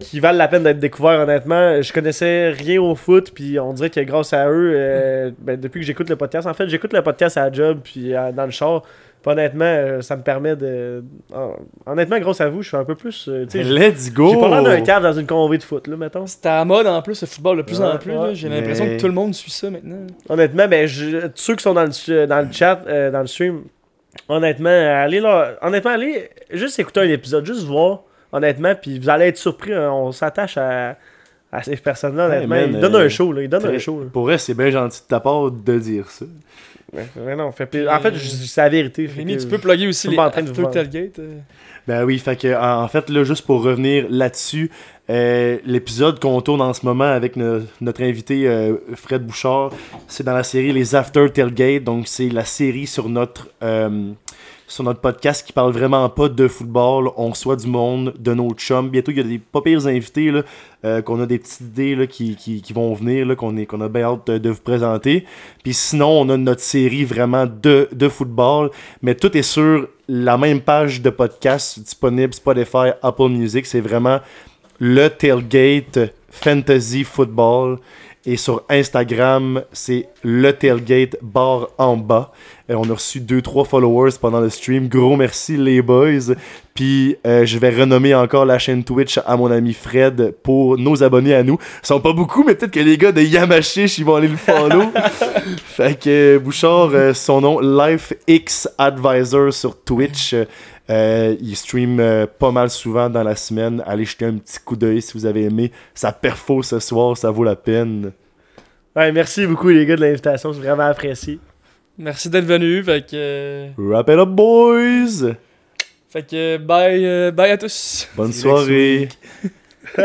qui valent la peine d'être découverts, honnêtement. Je connaissais rien au foot, puis on dirait que grâce à eux, euh, ben, depuis que j'écoute le podcast, en fait, j'écoute le podcast à la job, puis euh, dans le char. Puis honnêtement, euh, ça me permet de. hon- Honnêtement, grâce à vous, je suis un peu plus. tu sais, j'ai Let's go! j'ai pas l'air d'un cave dans une convée de foot, là, mettons. C'est à la mode en plus, le football de plus en plus. ouais. J'ai l'impression Mais- que tout le monde suit ça maintenant. Honnêtement, ben, je, tous ceux qui sont dans le, dans le chat, euh, dans le stream, honnêtement, allez là. Honnêtement, allez juste écouter un épisode, juste voir, honnêtement, puis vous allez être surpris. hein, on s'attache à, à ces personnes-là, Hey, honnêtement. man, ils donnent euh, un show, là. Ils donnent un show. là. Pour vrai, c'est bien gentil de ta part de dire ça. Ouais, ouais, non, fait En fait, je- c'est la vérité. Rémi, tu peux plugger aussi les pas en train de After. Tailgate. euh. Ben oui, fait que en fait, là, juste pour revenir là-dessus, euh, l'épisode qu'on tourne en ce moment avec no- notre invité euh, Fred Bouchard, c'est dans la série Les After Tailgate, donc c'est la série sur notre euh, sur notre podcast qui parle vraiment pas de football, on reçoit du monde, de nos chums. Bientôt, il y a des pas pires invités, euh, qu'on a des petites idées là, qui, qui, qui vont venir, là, qu'on a bien hâte de, de vous présenter. Puis sinon, on a notre série vraiment de, de football, mais tout est sur la même page de podcast disponible Spotify, Apple Music. C'est vraiment le tailgate fantasy football. Et sur Instagram, c'est le tailgate bar en bas. Euh, on a reçu 2-3 followers pendant le stream. Gros merci les boys. Puis euh, je vais renommer encore la chaîne Twitch à mon ami Fred pour nos abonnés à nous. Ils sont pas beaucoup, mais peut-être que les gars de Yamachiche, ils vont aller le follow. *laughs* fait que Bouchard, euh, son nom, LifeX Advisor sur Twitch. Euh, il stream euh, pas mal souvent dans la semaine. Allez jeter un petit coup d'œil si vous avez aimé. Ça perfo ce soir, ça vaut la peine. Ouais, merci beaucoup les gars de l'invitation, c'est vraiment apprécié. Merci d'être venu. Fait que. Wrap it up, boys! Fait que bye, euh, bye à tous. Bonne soirée! *laughs*